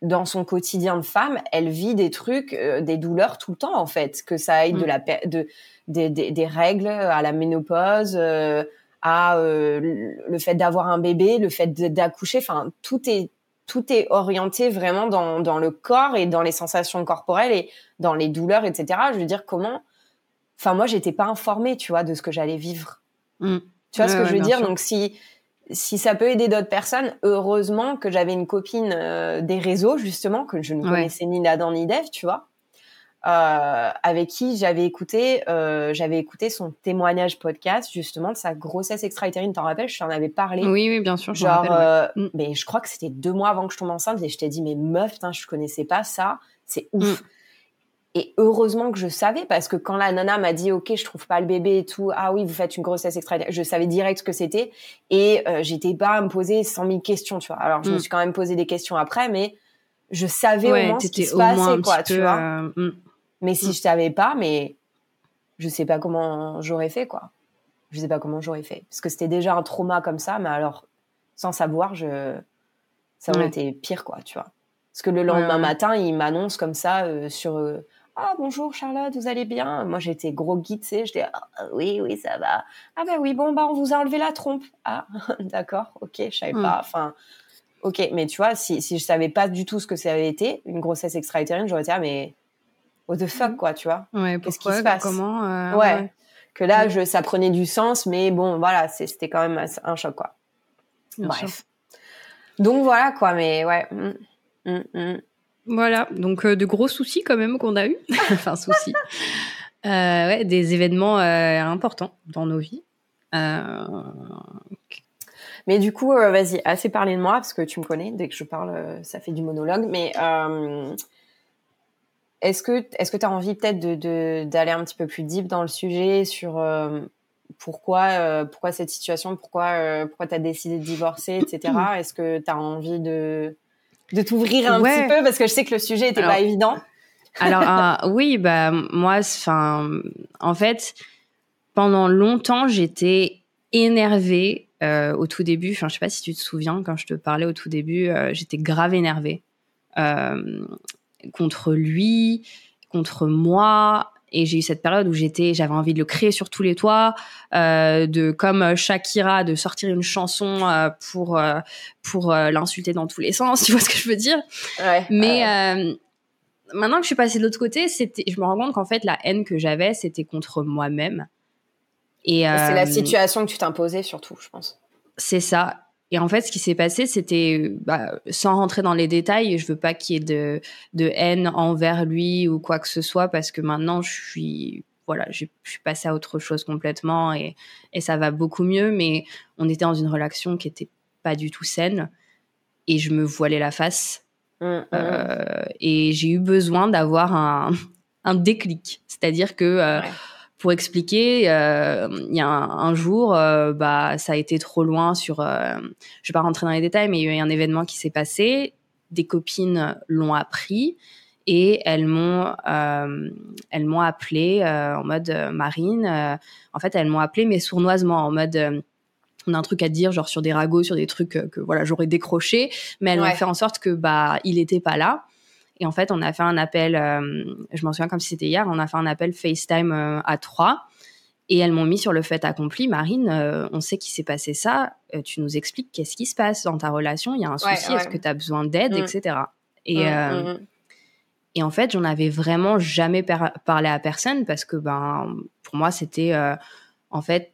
dans son quotidien de femme, elle vit des trucs, euh, des douleurs tout le temps en fait, que ça aille de mm. la de des, des, des, règles à la ménopause, euh, à euh, le fait d'avoir un bébé, le fait d'accoucher. Enfin, tout est tout est orienté vraiment dans, dans le corps et dans les sensations corporelles et dans les douleurs, etc. Je veux dire comment. Enfin, moi, j'étais pas informée, tu vois, de ce que j'allais vivre. Mm. Tu vois ce que je veux dire? Donc si si ça peut aider d'autres personnes, heureusement que j'avais une copine euh, des réseaux justement que je ne connaissais ni Nadan ni Dev, tu vois, euh, avec qui j'avais écouté euh, j'avais écouté son témoignage podcast justement de sa grossesse extra-utérine. T'en rappelles? Je t'en avais parlé. Oui, oui, bien sûr. Genre, mm. mais je crois que c'était deux mois avant que je tombe enceinte et je t'ai dit mais meuf, putain, je connaissais pas ça. C'est ouf. Mm. Et heureusement que je savais parce que quand la nana m'a dit ok je trouve pas le bébé et tout ah oui vous faites une grossesse extra je savais direct ce que c'était. Et euh, j'étais pas à me poser 100 000 questions tu vois. Alors je me mm. suis quand même posé des questions après mais je savais au moins ce qui se passait quoi tu vois. euh, mm. mais si mm. je savais pas mais je sais pas comment j'aurais fait quoi. Je sais pas comment j'aurais fait. Parce que c'était déjà un trauma comme ça mais alors sans savoir je ça aurait été pire quoi tu vois. Parce que le lendemain matin il m'annonce comme ça euh, sur ah bonjour Charlotte, vous allez bien? Moi j'étais gros guide, tu sais, j'étais ah, oui oui ça va. Ah ben oui bon bah on vous a enlevé la trompe. Ah d'accord, ok, je savais hmm. pas. Enfin ok, mais tu vois si si je savais pas du tout ce que ça avait été une grossesse extra-utérine, j'aurais été ah mais what the fuck hmm. quoi, tu vois? Ouais, qu'est-ce qui se passe? Comment euh, ouais. Que là hmm. je ça prenait du sens, mais bon voilà c'était quand même un choc quoi. Bref. Donc voilà quoi, mais ouais. Voilà, donc euh, de gros soucis quand même qu'on a eu. enfin, soucis. Euh, ouais, des événements euh, importants dans nos vies. Mais du coup, vas-y, assez parlé de moi, parce que tu me connais, dès que je parle, ça fait du monologue. Mais est-ce que est-ce que tu as envie peut-être de, d'aller un petit peu plus deep dans le sujet sur pourquoi, pourquoi cette situation, pourquoi, pourquoi tu as décidé de divorcer, etc. Est-ce que tu as envie de de t'ouvrir un petit peu parce que je sais que le sujet était pas évident. alors euh, oui, bah moi, enfin, en fait, pendant longtemps, j'étais énervée euh, au tout début. Enfin, je sais pas si tu te souviens quand je te parlais au tout début, euh, j'étais grave énervée contre lui, contre moi, et j'ai eu cette période où j'étais, j'avais envie de le créer sur tous les toits, euh, de comme Shakira, de sortir une chanson euh, pour euh, pour euh, l'insulter dans tous les sens. Tu vois ce que je veux dire? Ouais, Mais euh, maintenant que je suis passée de l'autre côté, c'était, je me rends compte qu'en fait la haine que j'avais, c'était contre moi-même. Et c'est la situation que tu t'imposais surtout, je pense. C'est ça. Et en fait, ce qui s'est passé, c'était, bah, sans rentrer dans les détails, je veux pas qu'il y ait de, de haine envers lui ou quoi que ce soit, parce que maintenant, je suis, voilà, je, suis passée à autre chose complètement et, et ça va beaucoup mieux. Mais on était dans une relation qui était pas du tout saine et je me voilais la face. Mmh, mmh. Euh, et j'ai eu besoin d'avoir un, un déclic. C'est-à-dire que euh, pour expliquer, euh, il y a un, jour, euh, bah, ça a été trop loin sur. Euh, je vais pas rentrer dans les détails, mais il y a eu un événement qui s'est passé. Des copines l'ont appris et elles m'ont, elles m'ont appelé en mode Marine. en fait, elles m'ont appelé mais sournoisement en mode on a un truc à dire, genre sur des ragots, sur des trucs que, voilà j'aurais décroché, mais elles ont fait en sorte que bah il était pas là. Et en fait, on a fait un appel, euh, je m'en souviens comme si c'était hier, on a fait un appel FaceTime euh, à trois. Et elles m'ont mis sur le fait accompli. Marine, euh, on sait qu'il s'est passé ça. tu nous expliques qu'est-ce qui se passe dans ta relation. Il y a un souci. Est-ce que tu as besoin d'aide, mm. etc. Et, mm, mm, et en fait, j'en avais vraiment jamais parlé à personne parce que ben, pour moi, c'était en fait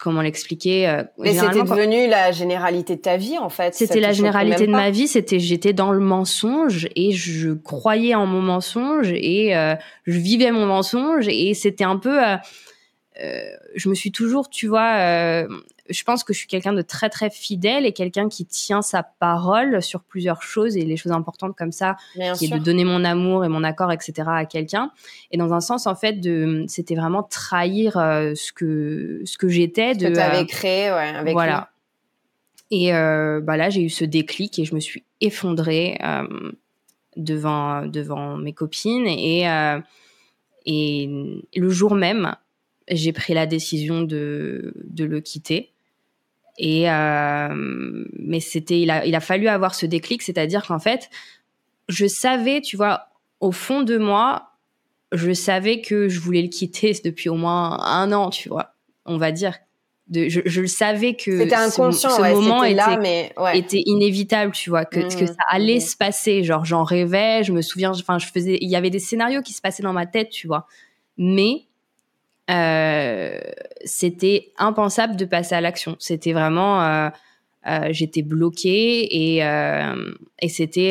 comment l'expliquer euh, Mais c'était devenu la généralité de ta vie en fait. C'était la généralité de ma vie. C'était j'étais dans le mensonge et je croyais en mon mensonge et euh, je vivais mon mensonge et c'était un peu. Euh, je me suis toujours, tu vois, je pense que je suis quelqu'un de très très fidèle et quelqu'un qui tient sa parole sur plusieurs choses et les choses importantes comme ça, qui est de donner mon amour et mon accord, etc. à quelqu'un. Et dans un sens, en fait, de, c'était vraiment trahir euh, ce que ce que j'étais. Que tu avais euh, créé, ouais, avec voilà. Et euh, bah là, j'ai eu ce déclic et je me suis effondrée devant devant mes copines et et le jour même, j'ai pris la décision de, de le quitter. Et euh, mais c'était, il a, il a fallu avoir ce déclic, c'est-à-dire qu'en fait, je savais, tu vois, au fond de moi, je savais que je voulais le quitter depuis au moins un an, tu vois, on va dire. De, je, je le savais que ce, moment était, là, mais était inévitable, tu vois, que, que mmh, ça allait mmh. se passer. Genre, j'en rêvais, je me souviens, enfin, je faisais, il y avait des scénarios qui se passaient dans ma tête, tu vois. Mais euh, c'était impensable de passer à l'action. C'était vraiment, euh, euh, j'étais bloquée et, et c'était,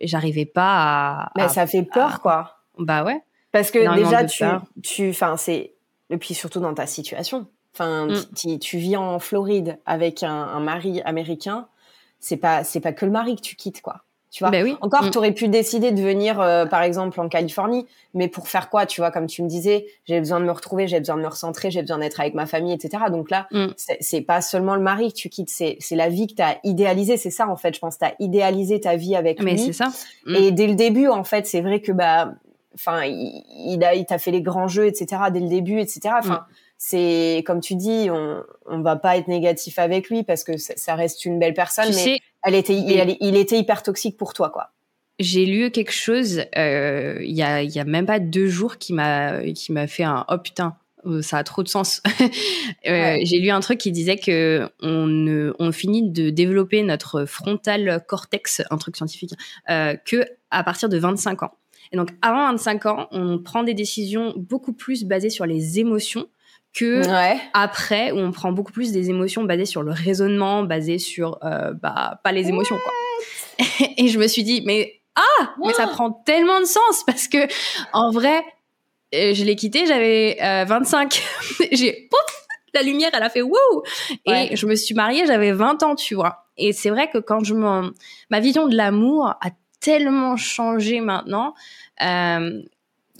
j'arrivais pas à. Mais ça fait peur, quoi. Bah ouais. Parce que déjà, tu, tu, enfin, c'est, et puis surtout dans ta situation. Enfin, mm. tu, vis en Floride avec un, un mari américain. C'est pas, c'est pas que le mari que tu quittes, quoi. Tu vois, ben oui. encore, mm. tu aurais pu décider de venir, euh, par exemple, en Californie, mais pour faire quoi Tu vois, comme tu me disais, j'ai besoin de me retrouver, j'ai besoin de me recentrer, j'ai besoin d'être avec ma famille, etc. Donc là, mm. c'est pas seulement le mari que tu quittes, c'est la vie que tu as idéalisée. C'est ça, en fait, je pense. Tu as idéalisé ta vie avec mais lui. c'est ça. Mm. Et dès le début, en fait, c'est vrai que, bah, enfin, il, il, a, il t'a fait les grands jeux, etc. Dès le début, etc. Enfin, c'est comme tu dis, on on va pas être négatif avec lui parce que ça, reste une belle personne, mais elle était, il, était hyper toxique pour toi, quoi. J'ai lu quelque chose euh, il y a il y a même pas deux jours qui m'a qui m'a fait un oh putain euh, ça a trop de sens. euh, J'ai lu un truc qui disait que on, on finit de développer notre frontal cortex, un truc scientifique, euh, que à partir de 25 ans. Et donc avant 25 ans, on prend des décisions beaucoup plus basées sur les émotions que après où on prend beaucoup plus des émotions basées sur le raisonnement, basées sur euh, bah pas les émotions quoi. et je me suis dit mais ah! Mais ça prend tellement de sens parce que en vrai euh, je l'ai quitté j'avais 25 euh, j'ai pouf! La lumière elle a fait wouh et je me suis mariée j'avais 20 ans tu vois. Et c'est vrai que quand je m'en ma vision de l'amour a tellement changé maintenant euh,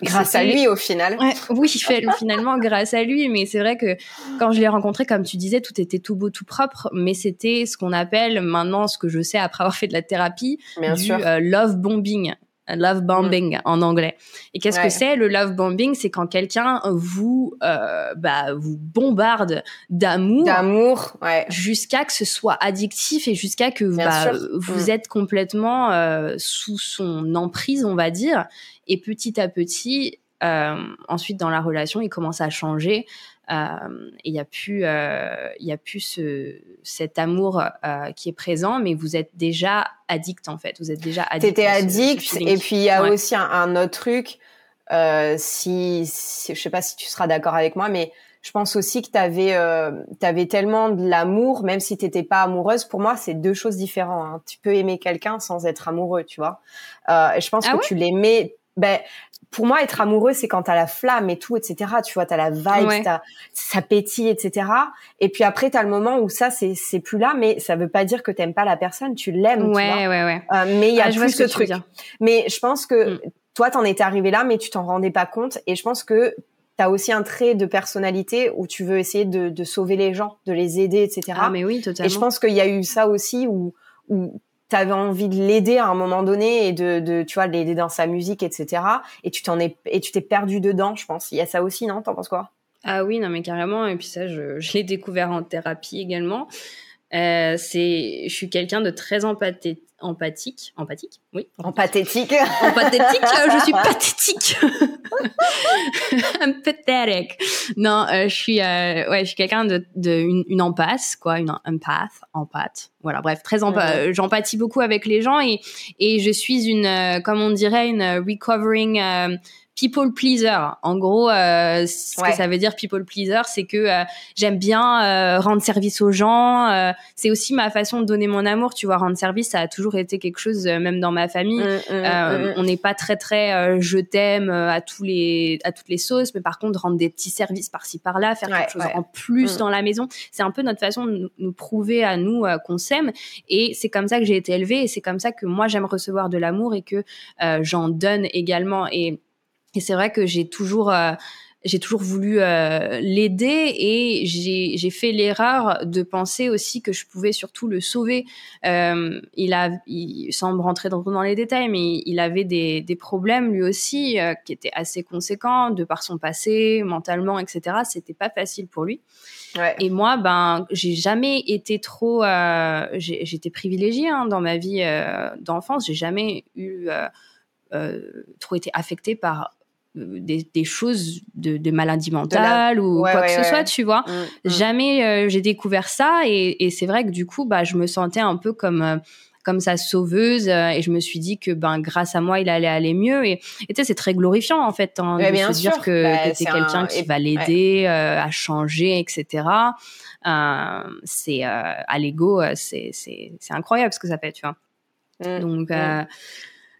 Grâce à lui, au final. oui, finalement, grâce à lui. Mais c'est vrai que quand je l'ai rencontré, comme tu disais, tout était tout beau, tout propre. Mais c'était ce qu'on appelle maintenant, ce que je sais après avoir fait de la thérapie, du euh, love bombing. Love bombing mm. en anglais. Et qu'est-ce que c'est le love bombing? C'est quand quelqu'un vous euh, bah, vous bombarde d'amour, d'amour, ouais. jusqu'à que ce soit addictif et jusqu'à que bah, vous mm. êtes complètement euh, sous son emprise, on va dire. Et petit à petit, euh, ensuite dans la relation, il commence à changer. Euh, et il y a plus, euh, y a plus ce, cet amour euh, qui est présent, mais vous êtes déjà addict en fait. Vous êtes déjà addict. T'étais addict, et puis il y a aussi un, un, autre truc. Si, si, je sais pas si tu seras d'accord avec moi, mais je pense aussi que t'avais, euh, t'avais tellement de l'amour, même si t'étais pas amoureuse. Pour moi, c'est deux choses différentes. Hein. Tu peux aimer quelqu'un sans être amoureux, tu vois. Et je pense ah que tu l'aimais ben pour moi être amoureux c'est quand t'as la flamme et tout etc tu vois t'as la vibe t'as ça pétille etc et puis après t'as le moment où ça c'est c'est plus là mais ça veut pas dire que t'aimes pas la personne. Tu l'aimes ouais, tu vois. ouais ouais. Euh, mais il y a plus ce, truc. mais je pense que mm. toi t'en étais arrivé là mais tu t'en rendais pas compte. Et je pense que as aussi un trait de personnalité où tu veux essayer de, de sauver les gens, de les aider, etc. Ah mais oui, totalement. Et je pense qu'il y a eu ça aussi où, où tu avais envie de l'aider à un moment donné et de, de tu vois, de l'aider dans sa musique, etc. Et tu t'en es et tu t'es perdu dedans, je pense. Il y a ça aussi, non? T'en penses quoi? Ah oui, non mais carrément. Et puis ça, je, je l'ai découvert en thérapie également. Euh, c'est, je suis quelqu'un de très empathique, empathique, empathique, oui. Empathétique. Empathétique, je suis pathétique. I'm pathetic. Non, euh, je suis, euh, ouais, je suis quelqu'un de, de une, une empath, quoi, une empath, empath. Voilà, bref, très empa j'empathie beaucoup avec les gens et et je suis une, euh, comme on dirait, une recovering euh, people pleaser. En gros, euh, ce Ouais. que ça veut dire people pleaser, c'est que euh, j'aime bien euh, rendre service aux gens. euh, c'est aussi ma façon de donner mon amour. Tu vois, rendre service, ça a toujours été quelque chose, euh, même dans ma famille. Mm, mm, Euh, mm. on n'est pas très très euh, je t'aime à tous les à toutes les sauces, mais par contre rendre des petits services par-ci par-là, faire Ouais, quelque chose ouais. en plus dans la maison, c'est un peu notre façon de nous, prouver à nous qu'on s'aime. Et c'est comme ça que j'ai été élevée, et c'est comme ça que moi j'aime recevoir de l'amour et que euh, j'en donne également. Et, et c'est vrai que j'ai toujours euh, j'ai toujours voulu euh, l'aider et j'ai fait l'erreur de penser aussi que je pouvais surtout le sauver. Euh, il a, il, sans me rentrer dans, dans les détails, mais il avait des, des problèmes lui aussi euh, qui étaient assez conséquents de par son passé, mentalement, etc. C'était pas facile pour lui. Ouais. Et moi, ben, j'ai jamais été trop. J'étais privilégiée hein, dans ma vie d'enfance. J'ai jamais eu trop été affectée par des, des choses de, de maladie mentale ou Ouais, quoi ouais, que ce soit, tu vois. Mm, mm. Jamais euh, j'ai découvert ça et, et c'est vrai que du coup, bah, je me sentais un peu comme euh, comme sa sauveuse euh, et je me suis dit que ben grâce à moi il allait aller mieux et tu sais c'est très glorifiant en fait hein, de bien se dire sûr. que, Bah, que t'es c'est quelqu'un un- qui et- va l'aider euh, à changer etc euh, c'est euh, à l'ego euh, c'est incroyable ce que ça fait tu vois Mm, donc euh,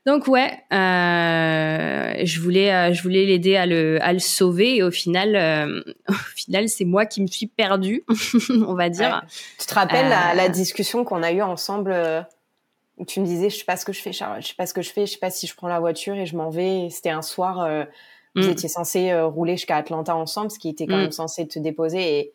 donc ouais, euh, je voulais euh, je voulais l'aider à le à le sauver et au final euh, au final c'est moi qui me suis perdue, on va dire. Ouais. Tu te rappelles la, Euh, la discussion qu'on a eue ensemble où tu me disais je sais pas ce que je fais Charlotte, je sais pas ce que je fais, je sais pas si je prends la voiture et je m'en vais. C'était un soir, vous Mm. étiez censés euh, rouler jusqu'à Atlanta ensemble, ce qui était quand Mm. même censé te déposer et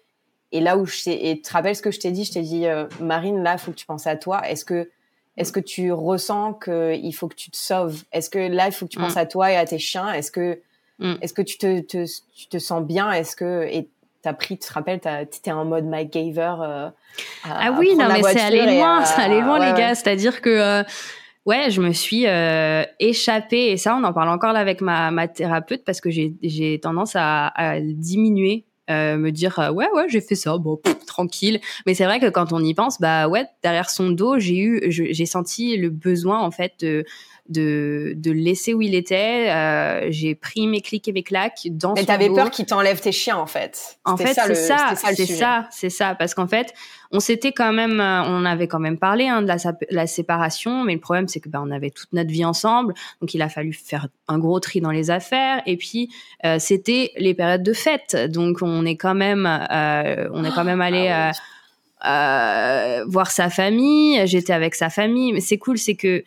et là où je et tu te rappelles ce que je t'ai dit, je t'ai dit Marine là faut que tu penses à toi. Est-ce que est-ce que tu ressens que il faut que tu te sauves? Est-ce que là il faut que tu Mm. penses à toi et à tes chiens? Est-ce que Mm. est-ce que tu te, te tu te sens bien? Est-ce que et t'as pris, tu te rappelles, t'étais en mode MacGyver. Euh, à- Ah oui, non mais c'est allé loin, c'est allé loin ouais, les ouais. gars, c'est-à-dire que euh, ouais, je me suis euh, échappée et ça on en parle encore là avec ma ma thérapeute parce que j'ai tendance à, diminuer euh, me dire euh, ouais ouais j'ai fait ça bon tranquille. Mais c'est vrai que quand on y pense bah ouais derrière son dos j'ai eu j'ai senti le besoin en fait de de, de le laisser où il était euh, j'ai pris mes clics et mes claques dans Mais t'avais peur qu'il t'enlève tes chiens, en fait. En fait, c'est ça, c'est ça, c'est ça, parce qu'en fait, on s'était quand même, euh, on avait quand même parlé hein, de la, séparation, mais le problème c'est que ben on avait toute notre vie ensemble, donc il a fallu faire un gros tri dans les affaires, et puis euh, c'était les périodes de fête, donc on est quand même, euh, on est quand même allé Ah oui. euh, voir sa famille, j'étais avec sa famille, mais c'est cool, c'est que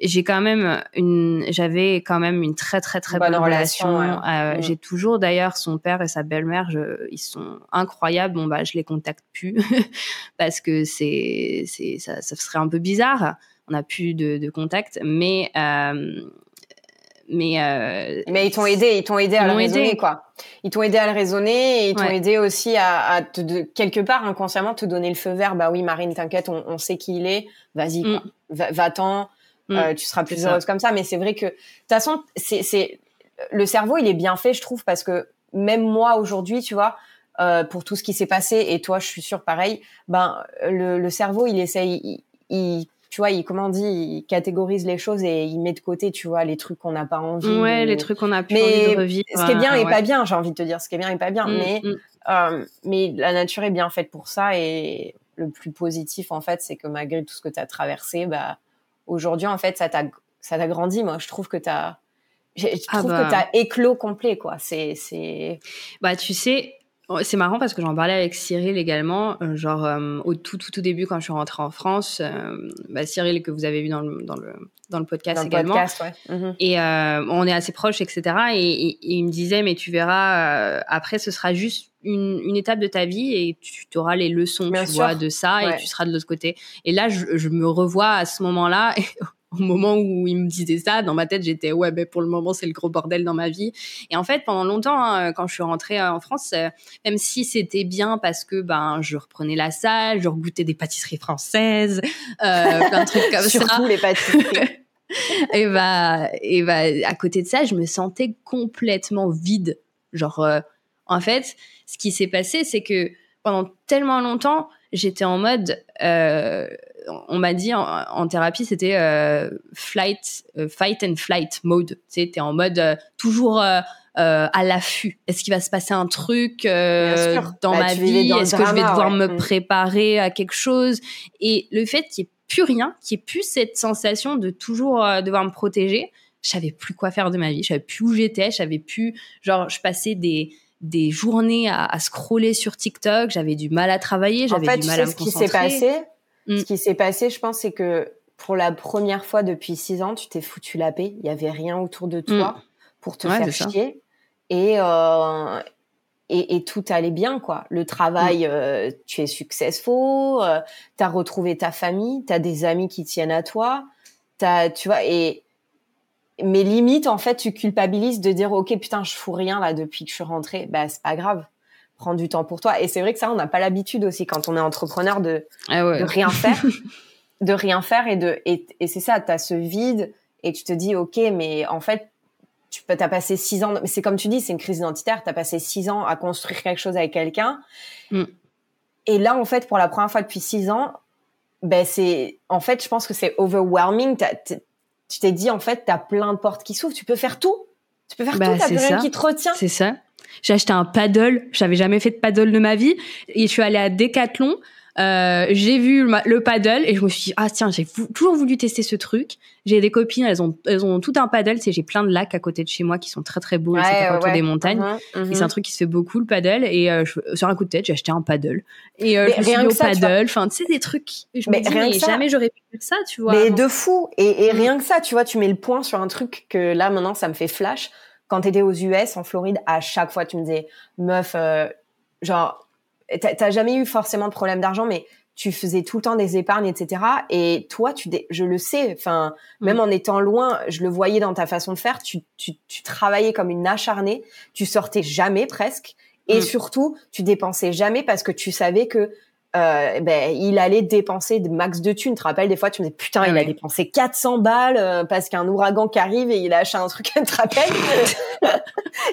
j'ai quand même une j'avais quand même une très très très Bonne bonne, relation, relation, ouais. Euh, Mm. j'ai toujours d'ailleurs son père et sa belle-mère ils sont incroyables bon bah je les contacte plus parce que c'est c'est ça, ça serait un peu bizarre on n'a plus de, de contact mais euh, mais euh, Mais ils t'ont aidé, ils t'ont aidé à le aidé. raisonner, quoi. Ils t'ont aidé à le raisonner et ils t'ont aidé aussi à, à te, de, quelque part, inconsciemment, te donner le feu vert. Bah oui, Marine, t'inquiète, on, on sait qui il est. Vas-y, quoi. Va- Va-t'en. Mm. euh, tu seras plus C'est ça. heureuse comme ça. Mais c'est vrai que, de toute façon, c'est, c'est, le cerveau, il est bien fait, je trouve, parce que même moi, aujourd'hui, tu vois, euh, pour tout ce qui s'est passé, et toi, je suis sûre, pareil, ben, le, le cerveau, il essaye, il, il- tu vois, il, comment on dit, il catégorise les choses et il met de côté, tu vois, les trucs qu'on n'a pas envie. ouais les trucs qu'on a plus Mais envie de revivre ce qui est bien euh, et ouais. pas bien, j'ai envie de te dire, ce qui est bien et pas bien. Mm, mais, mm. euh, mais la nature est bien faite pour ça et le plus positif, en fait, c'est que malgré tout ce que tu as traversé, bah, aujourd'hui, en fait, ça t'a, ça t'a grandi. Moi, je trouve que t'as, je Ah trouve bah. que t'as éclos complet, quoi. C'est, c'est, Bah, tu sais, c'est marrant parce que j'en parlais avec Cyril également, euh, genre euh, au tout, tout tout début quand je suis rentrée en France, euh, bah, Cyril que vous avez vu dans le dans le dans le podcast Dans le également. podcast, ouais. Mhm. Et euh, on est assez proches, etc. Et, et- et il me disait, mais tu verras, après, ce sera juste une, une étape de ta vie et tu auras les leçons, Bien tu sûr. vois, de ça Ouais. et tu seras de l'autre côté. Et là, je, je me revois à ce moment-là. Au moment où il me disait ça, dans ma tête, j'étais ouais, ben pour le moment c'est le gros bordel dans ma vie. Et en fait, pendant longtemps, hein, quand je suis rentrée euh, en France, euh, même si c'était bien parce que ben je reprenais la salle, je regoûtais des pâtisseries françaises, euh, plein de trucs comme ça. Surtout les pâtisseries. et bah et bah à côté de ça je me sentais complètement vide genre euh, en fait ce qui s'est passé c'est que pendant tellement longtemps j'étais en mode on m'a dit en, en thérapie c'était euh, flight euh, fight and flight mode tu sais t'es en mode euh, toujours à l'affût. Est-ce qu'il va se passer un truc dans Bah, ma vie? Est-ce que je vais devoir ouais. me Mm. préparer à quelque chose? Et le fait qu'il n'y ait plus rien, qu'il n'y ait plus cette sensation de toujours devoir me protéger, je savais plus quoi faire de ma vie. Je savais plus où j'étais. Je savais plus. Genre, je passais des des journées à, à scroller sur TikTok. J'avais du mal à travailler. En J'avais fait, du mal sais à me ce qui s'est concentrer. passé? Mm. Ce qui s'est passé, je pense, c'est que pour la première fois depuis six ans, tu t'es foutu la paix. Il y avait rien autour de toi pour te Mm. Ouais, faire chier. Et, euh, et, et tout allait bien, quoi. Le Mm. travail, euh, tu es successful, euh, t'as retrouvé ta famille, t'as des amis qui tiennent à toi, t'as, tu vois, et mais limite, en fait, tu culpabilises de dire, ok, putain, je fous rien là depuis que je suis rentrée. Bah, c'est pas grave. Prends du temps pour toi. Et c'est vrai que ça, on n'a pas l'habitude aussi quand on est entrepreneur de, Ah ouais. de rien faire, de rien faire et de et, et c'est ça, t'as ce vide et tu te dis ok, mais en fait tu peux t'as passé six ans, mais c'est comme tu dis, c'est une crise identitaire. T'as passé six ans à construire quelque chose avec quelqu'un Mm. et là en fait pour la première fois depuis six ans, ben c'est en fait je pense que c'est overwhelming. Tu t'es dit en fait t'as plein de portes qui s'ouvrent, tu peux faire tout, tu peux faire Bah, tout, t'as plus rien qui te retient. C'est ça. J'ai acheté un paddle. J'avais jamais fait de paddle de ma vie. Et je suis allée à Decathlon. Euh, j'ai vu le paddle et je me suis dit ah tiens j'ai toujours voulu tester ce truc j'ai des copines elles ont elles ont tout un paddle c'est j'ai plein de lacs à côté de chez moi qui sont très très beaux etc., autour des montagnes Mhm, mhm. et c'est un truc qui se fait beaucoup le paddle et euh, je- sur un coup de tête j'ai acheté un paddle et euh, je me suis rien mis au ça, paddle enfin tu sais des trucs je Mais me dis rien mais que jamais j'aurais pu faire ça tu vois Mais avant. de fou. Et, et Mm. rien que ça, tu vois, tu mets le point sur un truc que là, maintenant, ça me fait flash. Quand t'étais aux US, en Floride, à chaque fois, tu me disais, meuf, euh, genre, t'as jamais eu forcément de problème d'argent, mais tu faisais tout le temps des épargnes, etc. Et toi, tu, je le sais, enfin, Mm. même en étant loin, je le voyais dans ta façon de faire, tu, tu, tu travaillais comme une acharnée, tu sortais jamais presque. Et Mm. surtout, tu dépensais jamais parce que tu savais que euh, ben, il allait dépenser de max de thunes. Tu te rappelles, des fois, tu me dis, putain, Ah il a dépensé 400 balles euh, parce qu'il y a un ouragan qui arrive et il a acheté un truc, tu te rappelles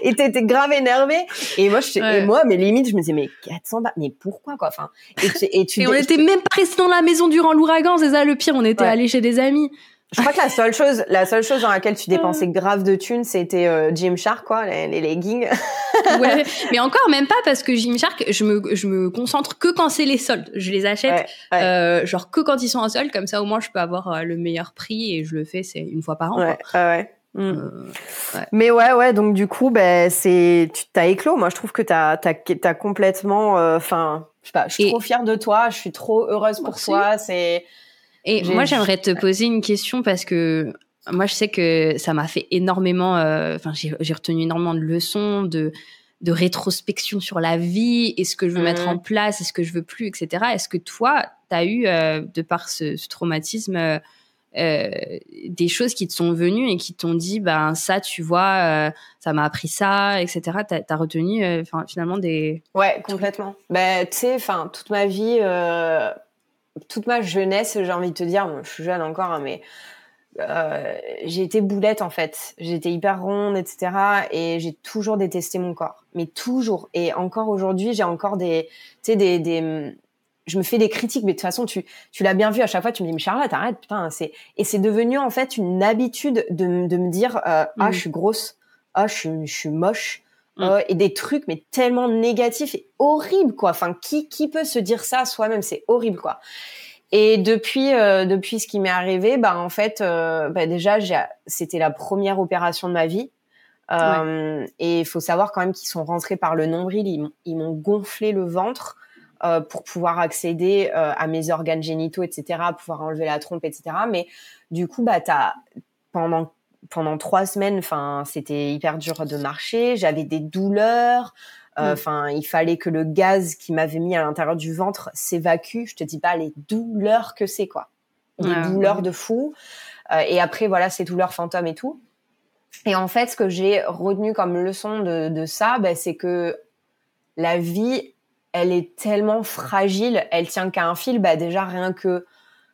Et t'étais grave énervé. Et moi, je, Ouais. et moi, mais limite, je me disais, mais 400 balles, mais pourquoi, quoi Enfin, et tu, et tu et on était même pas dans la maison durant l'ouragan c'est ça le pire on était Ouais. allés chez des amis je crois que la seule chose, la seule chose dans laquelle tu dépensais grave de thunes, c'était euh, Gymshark, quoi, les, les leggings. ouais, mais encore même pas parce que Gymshark, je me, je me concentre que quand c'est les soldes. Je les achète, Ouais, ouais. euh, genre que quand ils sont en solde, comme ça au moins je peux avoir euh, le meilleur prix et je le fais, c'est une fois par an. Ouais, ouais, ouais. Mm. Euh, Mais ouais, ouais, donc du coup, ben, c'est, tu t'as éclos. Moi, je trouve que t'as, t'as, t'as complètement, enfin, je sais pas, je suis Et- trop fière de toi, je suis trop heureuse pour Merci. toi. C'est, Et moi j'aimerais te poser une question parce que moi je sais que ça m'a fait énormément, euh, enfin j'ai j'ai retenu énormément de leçons, de de rétrospection sur la vie, et ce que je veux mettre en place, et ce que je veux plus, etc. Est-ce que toi, tu as eu, euh, de par ce, ce traumatisme, euh, des choses qui te sont venues et qui t'ont dit, ben ça, tu vois, ça m'a appris ça, etc. T'as as retenu, finalement des. ouais, complètement. Ben, tu sais, enfin, toute ma vie, toute ma jeunesse, j'ai envie de te dire, bon, je suis jeune encore, hein, mais euh, j'ai été boulette en fait. J'étais hyper ronde, etc. Et j'ai toujours détesté mon corps, mais toujours. Et encore aujourd'hui, j'ai encore des, tu sais, des, des, je me fais des critiques, mais de toute façon, tu, tu l'as bien vu à chaque fois. Tu me dis, mais Charlotte, arrête, putain, c'est, et c'est devenu en fait une habitude de, me dire, euh, ah, Mm. je suis grosse, ah, je suis moche. Mm. euh, et des trucs mais tellement négatifs et horribles quoi enfin qui qui peut se dire ça à soi-même? C'est horrible quoi et depuis euh, depuis ce qui m'est arrivé bah en fait euh, bah déjà c'était la première opération de ma vie Et il faut savoir quand même qu'ils sont rentrés par le nombril, ils, m'ont gonflé le ventre pour pouvoir accéder à mes organes génitaux, etc., pouvoir enlever la trompe, etc. Mais du coup, bah, t'as pendant pendant trois semaines, enfin, c'était hyper dur de marcher. J'avais des douleurs. Euh, mm. Enfin, il fallait que le gaz qui m'avait mis à l'intérieur du ventre s'évacue. Je te dis pas les douleurs que c'est quoi, des douleurs de fou. Euh, et après, voilà, ces douleurs fantômes et tout. Et en fait, ce que j'ai retenu comme leçon de, de ça, ben, c'est que la vie, elle est tellement fragile, elle tient qu'à un fil. Bah déjà rien que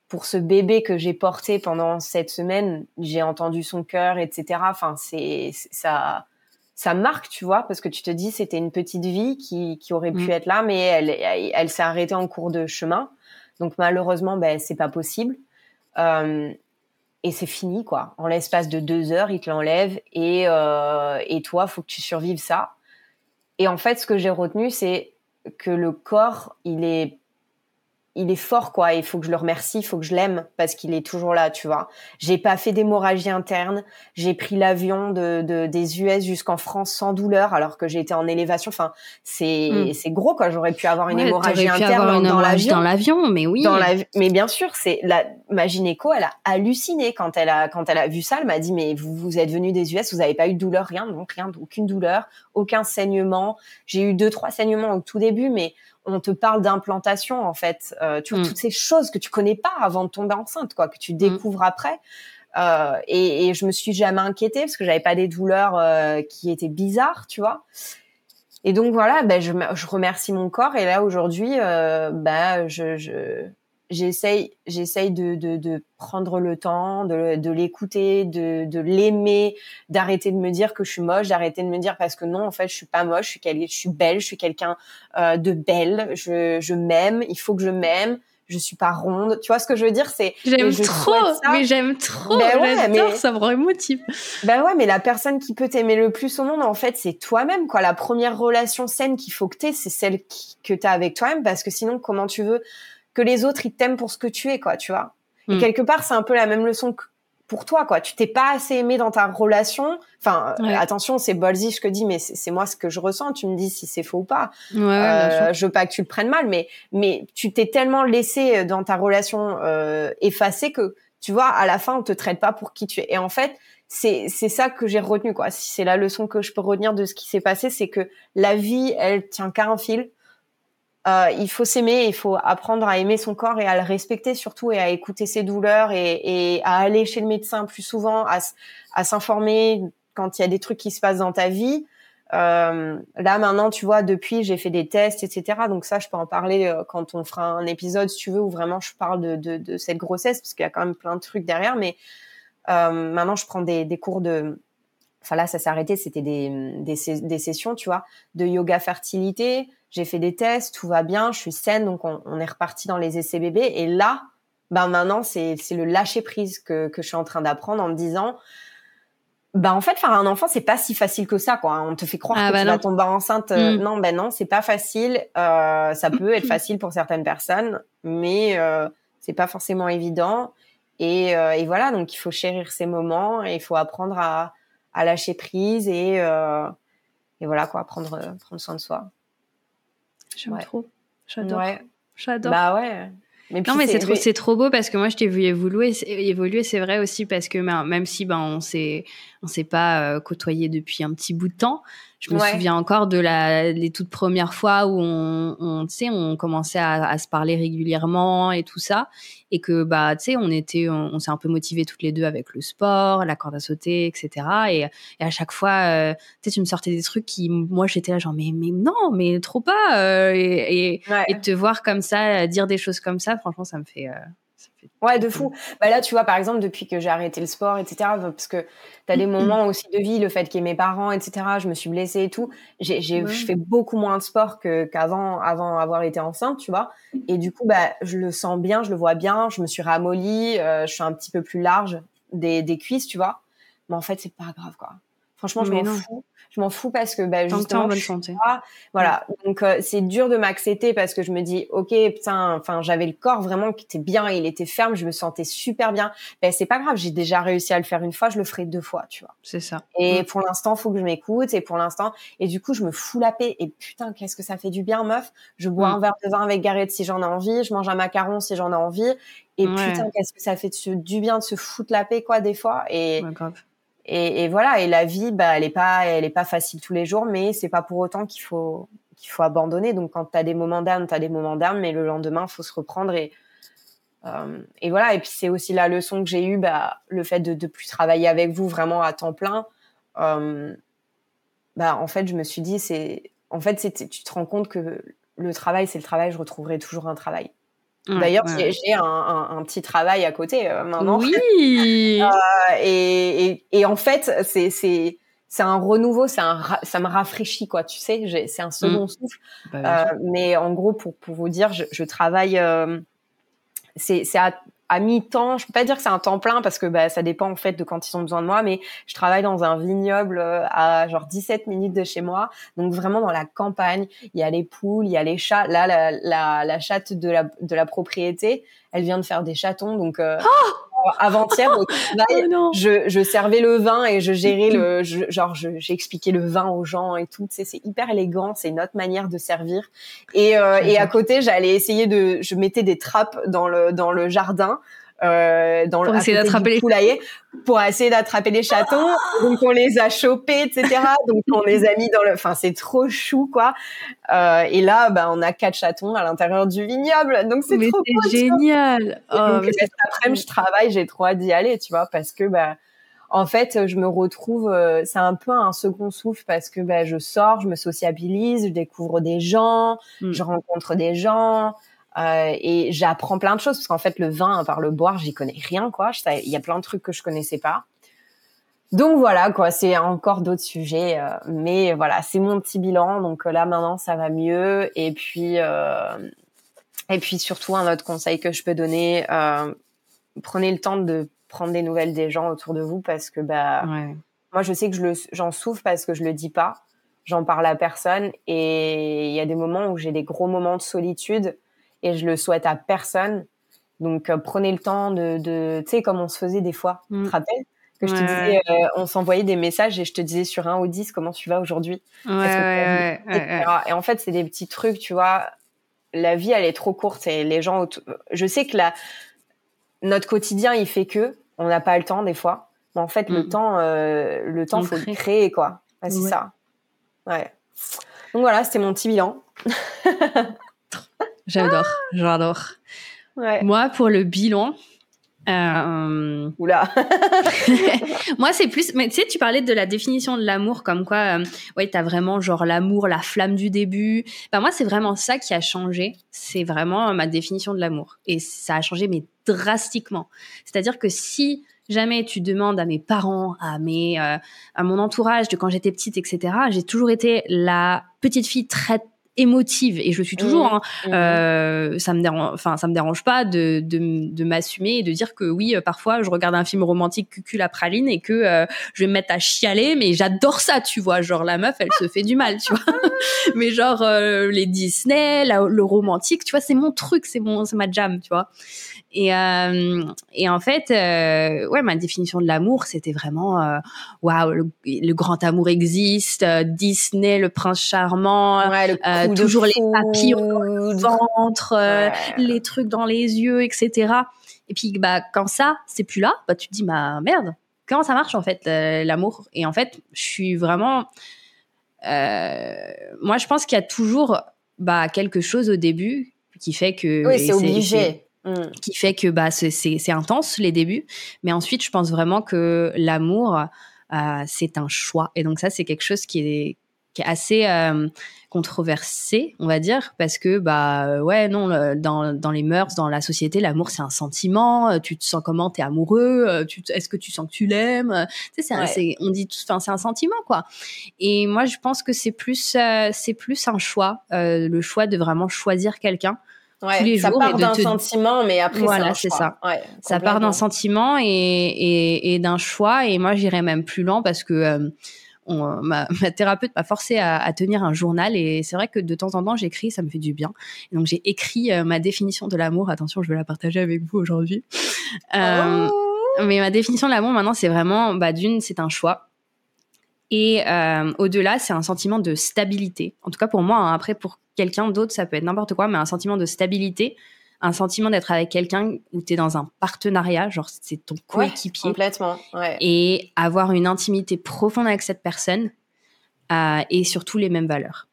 pour ce bébé que j'ai porté pendant cette semaine, j'ai entendu son cœur, etc. Enfin, c'est ça, ça marque, tu vois, parce que tu te dis c'était une petite vie qui, qui aurait pu mm. être là, mais elle, elle, s'est arrêtée en cours de chemin. Donc malheureusement, ben c'est pas possible. Euh, et c'est fini, quoi. En l'espace de deux heures, il te l'enlève et euh, et toi, faut que tu survives ça. Et en fait, ce que j'ai retenu, c'est que le corps, il est il est fort quoi. Il faut que je le remercie, il faut que je l'aime parce qu'il est toujours là, tu vois. J'ai pas fait d'hémorragie interne. J'ai pris l'avion de, des US jusqu'en France sans douleur alors que j'ai été en élévation. Enfin, c'est hmm. c'est gros quoi. J'aurais pu avoir une hémorragie interne dans l'avion. Dans l'avion, mais oui. Dans la, mais bien sûr, c'est la ma gynéco, elle a halluciné quand elle a quand elle a vu ça. Elle m'a dit mais vous vous êtes venu des US, vous avez pas eu de douleur, rien, donc rien, aucune douleur, aucun saignement. J'ai eu deux trois saignements au tout début, mais on te parle d'implantation en fait, euh, tu vois, mm. toutes ces choses que tu connais pas avant de tomber enceinte, quoi, que tu mm. découvres après. Euh, et, et, je me suis jamais inquiétée parce que j'avais pas des douleurs euh, qui étaient bizarres, tu vois. Et donc voilà, ben je, je remercie mon corps et là aujourd'hui, euh, ben je, je j'essaye j'essaye de, de, de, prendre le temps de, de l'écouter de, de l'aimer d'arrêter de me dire que je suis moche d'arrêter de me dire parce que non en fait je suis pas moche je suis, je suis belle je suis quelqu'un euh, de belle je, je m'aime il faut que je m'aime je suis pas ronde. Tu vois ce que je veux dire? C'est j'aime trop mais j'aime trop ben ouais, mais, ça me remotive. Ben ouais mais la personne qui peut t'aimer le plus au monde en fait c'est toi-même quoi. La première relation saine qu'il faut que t'aies c'est celle qui, que t'as avec toi-même parce que sinon comment tu veux que les autres ils t'aiment pour ce que tu es quoi tu vois. Et mm. quelque part c'est un peu la même leçon que pour toi quoi. Tu t'es pas assez aimé dans ta relation. Enfin attention c'est ballsy ce que dis mais c'est moi ce que je ressens. Tu me dis si c'est faux ou pas. Ouais, euh, je veux pas que tu le prennes mal mais mais tu t'es tellement laissé dans ta relation euh, effacé que tu vois à la fin on te traite pas pour qui tu es. Et en fait c'est c'est ça que j'ai retenu quoi. Si c'est la leçon que je peux retenir de ce qui s'est passé c'est que la vie elle tient qu'à un fil euh, il faut s'aimer, il faut apprendre à aimer son corps et à le respecter surtout et à écouter ses douleurs et, à aller chez le médecin plus souvent, à, s'informer quand il y a des trucs qui se passent dans ta vie. Euh, là maintenant, tu vois, depuis j'ai fait des tests, etc. Donc ça, je peux en parler euh, quand on fera un épisode, si tu veux, où vraiment je parle de, cette grossesse parce qu'il y a quand même plein de trucs derrière. Mais maintenant, je prends des cours de enfin là ça s'est arrêté c'était des, des, sessions tu vois de yoga fertilité. J'ai fait des tests tout va bien je suis saine donc on, est reparti dans les essais bébés. Et là ben maintenant c'est c'est le lâcher prise que que je suis en train d'apprendre en me disant ben en fait faire un enfant c'est pas si facile que ça quoi. On te fait croire ah, que bah tu vas tomber enceinte euh, mm. non ben non c'est pas facile. Euh, ça peut être facile pour certaines personnes mais euh, c'est pas forcément évident. Et, euh, et voilà donc il faut chérir ces moments et il faut apprendre à à lâcher prise et, euh, et voilà quoi, prendre, prendre soin de soi. J'aime trop. J'adore. J'adore. Bah ouais. Mais non, mais c'est trop, c'est trop beau parce que moi, je t'ai vu évoluer, évoluer, c'est vrai aussi parce que ben, même si ben on s'est, on s'est pas euh, côtoyé depuis un petit bout de temps, je me souviens encore de la, les toutes premières fois où on, on tu sais, on commençait à, à, se parler régulièrement et tout ça, et que bah, tu sais, on était, on, s'est un peu motivés toutes les deux avec le sport, la corde à sauter, etc. Et, et à chaque fois, euh, tu sais, tu me sortais des trucs qui, moi, j'étais là genre mais mais non, mais trop pas, euh, et, et, et, te voir comme ça, dire des choses comme ça, franchement, ça me fait, Ouais, de fou. Bah là, tu vois, par exemple, depuis que j'ai arrêté le sport, etc., parce que tu as des moments aussi de vie, le fait qu'il y ait mes parents, etc., je me suis blessée et tout. J'ai, j'ai, Je fais beaucoup moins de sport que, qu'avant, avant avoir été enceinte, tu vois. Et du coup, bah, je le sens bien, je le vois bien, je me suis ramollie, euh, je suis un petit peu plus large des, des cuisses, tu vois. Mais en fait, c'est pas grave, quoi. Franchement, je m'en fous. je m'en fous parce que bah, Tant que justement en bonne santé. pas- voilà donc euh, c'est dur de m'accepter parce que je me dis ok putain enfin j'avais le corps vraiment qui était bien il était ferme je me sentais super bien ben c'est pas grave j'ai déjà réussi à le faire une fois je le ferai deux fois tu vois C'est ça. et Mm. pour l'instant faut que je m'écoute et pour l'instant et du coup je me fous la paix et putain qu'est-ce que ça fait du bien meuf je bois Mm. un verre de vin avec Gareth si j'en ai envie je mange un macaron si j'en ai envie et Ouais. putain qu'est-ce que ça fait de se- du bien de se foutre la paix quoi des fois et Ouais, grave. Et, et voilà, et la vie, bah, elle est pas, elle est pas facile tous les jours, mais c'est pas pour autant qu'il faut qu'il faut abandonner. Donc quand t'as des moments d'âme, t'as des moments d'âme, mais le lendemain, faut se reprendre et euh, et voilà. Et puis c'est aussi la leçon que j'ai eue, bah, le fait de de plus travailler avec vous vraiment à temps plein. Euh, bah en fait, je me suis dit, c'est en fait, c'est tu te rends compte que le travail, c'est le travail. Je retrouverai toujours un travail. Ouais, D'ailleurs, ouais. j'ai un, un, un petit travail à côté euh, maintenant. Oui. Euh, et, et, et en fait, c'est c'est c'est un renouveau, c'est un ça me rafraîchit quoi, tu sais, c'est un second souffle. Bah. Euh, mais en gros, pour pour vous dire, je, je travaille, c'est c'est à, à mi-temps. Je peux pas dire que c'est un temps plein parce que bah ça dépend en fait de quand ils ont besoin de moi, mais je travaille dans un vignoble euh, à genre 17 minutes de chez moi, donc vraiment dans la campagne. Il y a les poules, il y a les chats. Là, la la, la chatte de la de la propriété, elle vient de faire des chatons, donc euh, avant-hier au travail, Oh je, je servais le vin et je gérais le je- genre je- j'ai expliqué le vin aux gens et tout. Tu sais, c'est hyper élégant c'est notre manière de servir. Et euh, et à côté j'allais essayer de je mettais des trappes dans le dans le jardin euh, dans le Pour à essayer d'attraper les- poulailler pour essayer d'attraper les chatons. Donc on les a chopés etc donc on les a mis dans le enfin c'est trop chou quoi. Euh, et là bah on a quatre chatons à l'intérieur du vignoble. Donc c'est trop cool, génial. Oh, donc, mais cet après-midi, je travaille, j'ai trop hâte d'y aller, tu vois, parce que, bah, en fait, je me retrouve, euh, c'est un peu un second souffle parce que, bah, je sors, je me sociabilise, je découvre des gens, Mm. je rencontre des gens, euh, et j'apprends plein de choses parce qu'en fait, le vin, à part le boire, j'y connais rien, quoi. Il y a plein de trucs que je connaissais pas. Donc voilà, quoi, c'est encore d'autres sujets, euh, mais voilà, c'est mon petit bilan. Donc euh, là, maintenant, ça va mieux. Et puis, euh, et puis surtout, un autre conseil que je peux donner, prenez le temps de prendre des nouvelles des gens autour de vous parce que bah ouais. moi je sais que je j'en souffre parce que je le dis pas j'en parle à personne et il y a des moments où j'ai des gros moments de solitude et je le souhaite à personne donc euh, prenez le temps de, de tu sais comme on se faisait des fois Mm. tu te rappelles? Que je te disais euh, on s'envoyait des messages et je te disais sur 1 au 10 comment tu vas aujourd'hui? Ouais, ouais. Et en fait, c'est des petits trucs, tu vois. La vie, elle est trop courte et les gens. Je sais que la... notre quotidien, il fait que on n'a pas le temps des fois. Mais en fait, le Mm. temps, euh, le temps, On faut crée. le créer, quoi. C'est ça. Ouais. Donc voilà, c'était mon petit bilan. J'adore, j'adore. Ouais. Moi, pour le bilan, euh, Oula. moi, c'est plus. Mais tu sais, tu parlais de la définition de l'amour, comme quoi, euh, ouais, t'as vraiment genre l'amour, la flamme du début. Bah moi, c'est vraiment ça qui a changé. C'est vraiment euh, ma définition de l'amour, et ça a changé mais drastiquement. C'est-à-dire que si jamais tu demandes à mes parents, à mes, euh, à mon entourage de quand j'étais petite, etc., j'ai toujours été la petite fille très émotive et je le suis toujours. Mhm. hein. Euh, ça me dérange, enfin ça me dérange pas de, de, de m'assumer et de dire que oui, euh, parfois je regarde un film romantique cucul à praline et que euh, je vais me mettre à chialer, mais j'adore ça, tu vois. Genre la meuf, elle se fait du mal, tu vois. mais genre euh, les Disney, la- le romantique, tu vois, c'est mon truc, c'est mon, c'est ma jam, tu vois. Et, euh, et en fait, euh, ouais, ma définition de l'amour, c'était vraiment, euh, waouh, le, le grand amour existe, Disney, le prince charmant, Ouais, le toujours les papillons dans le ventre, Ouais. les trucs dans les yeux, etc. Et puis, bah, quand ça, c'est plus là, bah, tu te dis, bah, merde, comment ça marche, en fait, l'amour? Et en fait, je suis vraiment... moi, je pense qu'il y a toujours bah, quelque chose au début qui fait que... Oui, c'est obligé. Mm. qui fait que bah c'est intense les débuts. Mais ensuite je pense vraiment que l'amour euh, c'est un choix. Et donc ça c'est quelque chose qui est qui est assez euh, controversé on va dire parce que bah ouais non le- dans dans les mœurs dans la société l'amour c'est un sentiment. Euh, tu te sens comment? T'es amoureux? Tu est-ce que tu sens que tu l'aimes? Tu sais Ouais. on dit tout- enfin c'est un sentiment quoi. Et moi je pense que c'est plus euh, c'est plus un choix le choix de vraiment choisir quelqu'un Ouais, tous les ça jours part d'un te- sentiment, mais après Voilà, c'est choix. Ouais, ça part d'un sentiment et, et, et d'un choix. Et moi, j'irais même plus lent parce que euh, on, ma, ma, thérapeute m'a forcé à, à, tenir un journal et c'est vrai que de temps en temps j'écris, ça me fait du bien. Et donc j'ai écrit euh, ma définition de l'amour. Attention, je vais la partager avec vous aujourd'hui. Euh, oh. Mais ma définition de l'amour maintenant, c'est vraiment, bah, d'une, c'est un choix. Et euh, au-delà, c'est un sentiment de stabilité. En tout cas pour moi. Hein. Après, pour quelqu'un d'autre, ça peut être n'importe quoi, mais un sentiment de stabilité un sentiment d'être avec quelqu'un où tu es dans un partenariat, genre c'est ton coéquipier. complètement. Ouais. Et avoir une intimité profonde avec cette personne euh, et surtout les mêmes valeurs.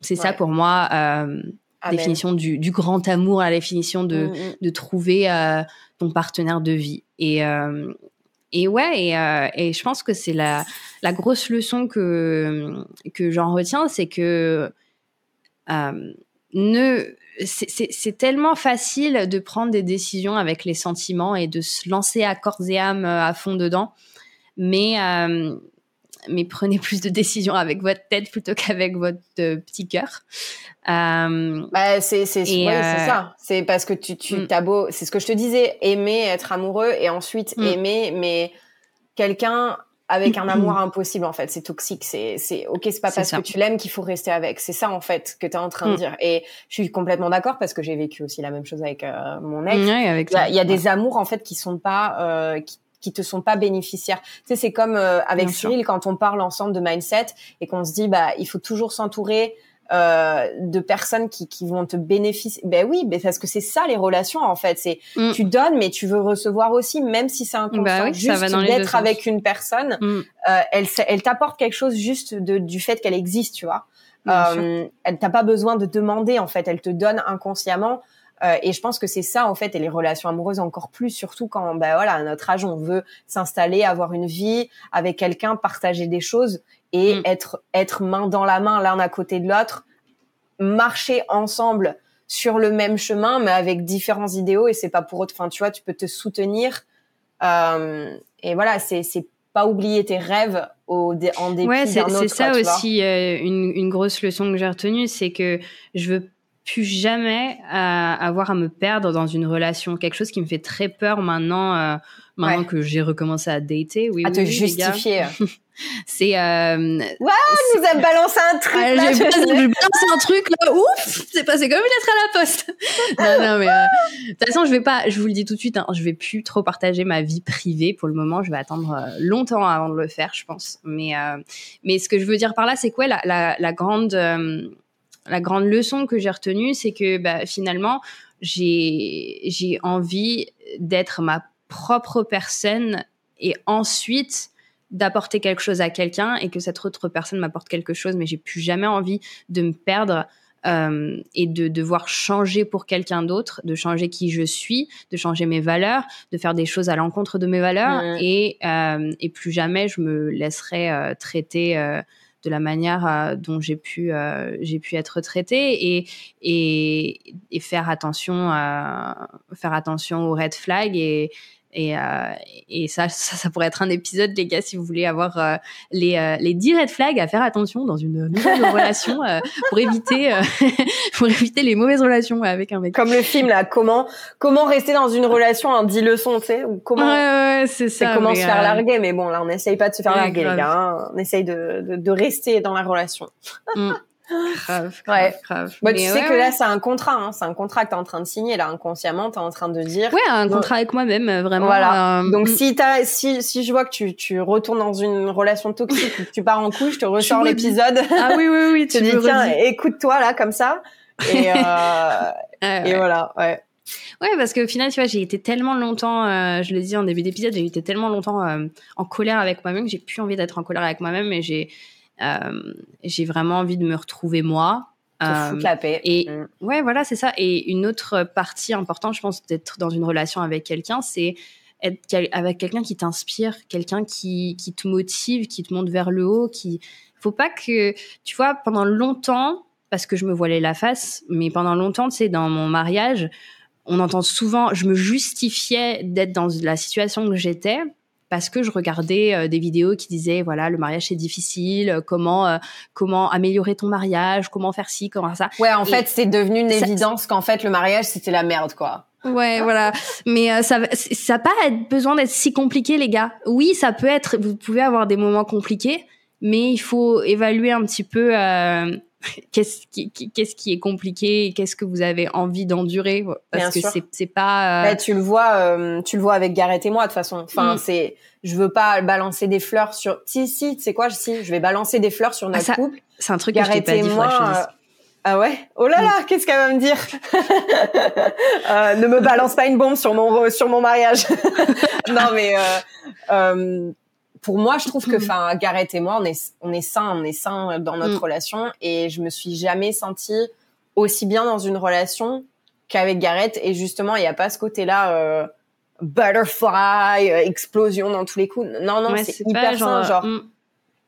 C'est ouais. ça pour moi, euh, définition du, du, grand amour, la définition de, mm -hmm. de trouver euh, ton partenaire de vie. Et, et ouais, et, euh, et, je pense que c'est la, grosse leçon que, que j'en retiens, c'est que ne c'est tellement facile de prendre des décisions avec les sentiments et de se lancer à corps et âme euh, à fond dedans. Mais, euh, mais prenez plus de décisions avec votre tête plutôt qu'avec votre euh, petit cœur. Euh, bah, c'est c'est ouais, euh... ça. C'est parce que tu, tu mm. beau. C'est ce que je te disais. Aimer, être amoureux et ensuite mm. aimer, mais quelqu'un avec un amour impossible en fait c'est toxique c'est c'est ok c'est pas parce que tu l'aimes qu'il faut rester avec c'est ça en fait que tu es en train de mm. dire et je suis complètement d'accord parce que j'ai vécu aussi la même chose avec euh, mon ex avec il, y a, il y a, des amours en fait qui sont pas qui, qui te sont pas bénéficiaires. Tu sais, c'est comme euh, avec Bien Cyril sûr. quand on parle ensemble de mindset et qu'on se dit bah il faut toujours s'entourer euh, de personnes qui, qui vont te bénéficier. Ben oui, ben parce que c'est ça les relations en fait. C'est mm. tu donnes mais tu veux recevoir aussi, même si c'est inconscient. Bah oui, juste d'être avec une personne, mm. euh, elle elle t'apporte quelque chose juste de, du fait qu'elle existe, tu vois. Euh, elle t'a pas besoin de demander en fait, elle te donne inconsciemment. Euh, et je pense que c'est ça en fait, et les relations amoureuses encore plus, surtout quand ben voilà à notre âge on veut s'installer, avoir une vie avec quelqu'un, partager des choses et mm. être être main dans la main l'un à côté de l'autre, marcher ensemble sur le même chemin mais avec différents idéaux et c'est pas pour autre. Enfin tu vois, tu peux te soutenir euh, et voilà c'est c'est pas oublier tes rêves au dé en dépit ouais, d'un autre. C'est ça quoi, aussi euh, une, une grosse leçon que j'ai retenue, c'est que je veux plus jamais euh, avoir à me perdre dans une relation. Quelque chose qui me fait très peur maintenant, euh, maintenant ouais. que j'ai recommencé à dater. Oui, à oui, te oui, justifier. c'est. Euh, ouais, nous a balancé un truc. Ah, j'ai balancé un truc là. Ouf, c'est passé comme une lettre à la poste. non, non, mais euh, de toute façon, je vais pas. Je vous le dis tout de suite. Hein, je vais plus trop partager ma vie privée pour le moment. Je vais attendre euh, longtemps avant de le faire, je pense. Mais euh, mais ce que je veux dire par là, c'est quoi la, la, la grande la grande leçon que j'ai retenue, c'est que bah, finalement, j'ai envie d'être ma propre personne et ensuite d'apporter quelque chose à quelqu'un et que cette autre personne m'apporte quelque chose, mais j'ai plus jamais envie de me perdre euh, et de devoir changer pour quelqu'un d'autre, de changer qui je suis, de changer mes valeurs, de faire des choses à l'encontre de mes valeurs mmh. et, euh, et plus jamais je me laisserai euh, traiter de la manière euh, dont j'ai pu euh, j'ai pu être traitée et et, faire attention à, faire attention aux red flags et et, euh, et ça, ça, ça, pourrait être un épisode, les gars, si vous voulez avoir euh, les, euh, les 10 red flags à faire attention dans une nouvelle relation euh, pour éviter euh, pour éviter les mauvaises relations avec un mec. Comme le film là, comment comment rester dans une relation en 10 leçons, tu sais, ou comment ouais, ouais, c'est ça. comment se faire larguer, mais bon là, on n'essaye pas de se faire larguer, grave. les gars. Hein. On essaye de, de, de, rester dans la relation. Mm. Grave, grave, ouais. grave. Bah, tu sais ouais, que ouais. là, c'est un contrat. Hein. C'est un contrat que tu es en train de signer. Là, inconsciemment, tu es en train de dire. Ouais, un contrat avec moi-même, euh, vraiment. Voilà. Euh... Donc, si, as, si, si je vois que tu, tu retournes dans une relation toxique que tu pars en couille, je te ressors l'épisode. Ah oui, oui, oui. tu te dis, tiens, écoute-toi là, comme ça. Et, euh, ah, et voilà, ouais. Ouais, parce qu'au final, tu vois, j'ai été tellement longtemps, euh, je le dis en début d'épisode, j'ai été tellement longtemps en colère avec moi-même que j'ai plus envie d'être en colère avec moi-même et j'ai j'ai vraiment envie de me retrouver moi. Euh, la paix. Et mm. ouais, voilà, c'est ça. Et une autre partie importante, je pense, d'être dans une relation avec quelqu'un, c'est être avec quelqu'un qui t'inspire, quelqu'un qui, qui te motive, qui te monte vers le haut, qui faut pas que tu vois pendant longtemps parce que je me voilais la face, mais pendant longtemps, tu sais, dans mon mariage, on entend souvent, je me justifiais d'être dans la situation que j'étais parce que je regardais euh, des vidéos qui disaient voilà le mariage c'est difficile, euh, comment euh, comment améliorer ton mariage, comment faire ci, comment ça. Ouais, en Et fait, c'est devenu une ça, évidence qu'en fait le mariage c'était la merde quoi. Ouais, voilà. Mais euh, ça ça pas besoin d'être si compliqué les gars. Oui, ça peut être vous pouvez avoir des moments compliqués, mais il faut évaluer un petit peu euh, qu'est-ce qui, qu'est-ce qui est compliqué et qu'est-ce que vous avez envie d'endurer? Parce que c'est c'est pas. Euh... Bah, tu le vois, euh, tu le vois avec Gareth et moi de toute façon. Enfin, mm. c'est, je veux pas balancer des fleurs sur. Si si, tu sais quoi, si, je vais balancer des fleurs sur notre ah, couple. C'est un truc Gareth que je t'ai pas dit. Moi, ah ouais? Oh là là, qu'est-ce qu'elle va me dire? Euh, Ne me balance pas une bombe sur mon sur mon mariage. non mais euh, euh, pour moi, je trouve que, mm. enfin, Gareth et moi, on est on est sains, on est sains dans notre mm. relation et je me suis jamais sentie aussi bien dans une relation qu'avec Gareth et justement, il y a pas ce côté-là. Euh, butterfly, explosion dans tous les coups. Non, non, c'est hyper sain, genre, mm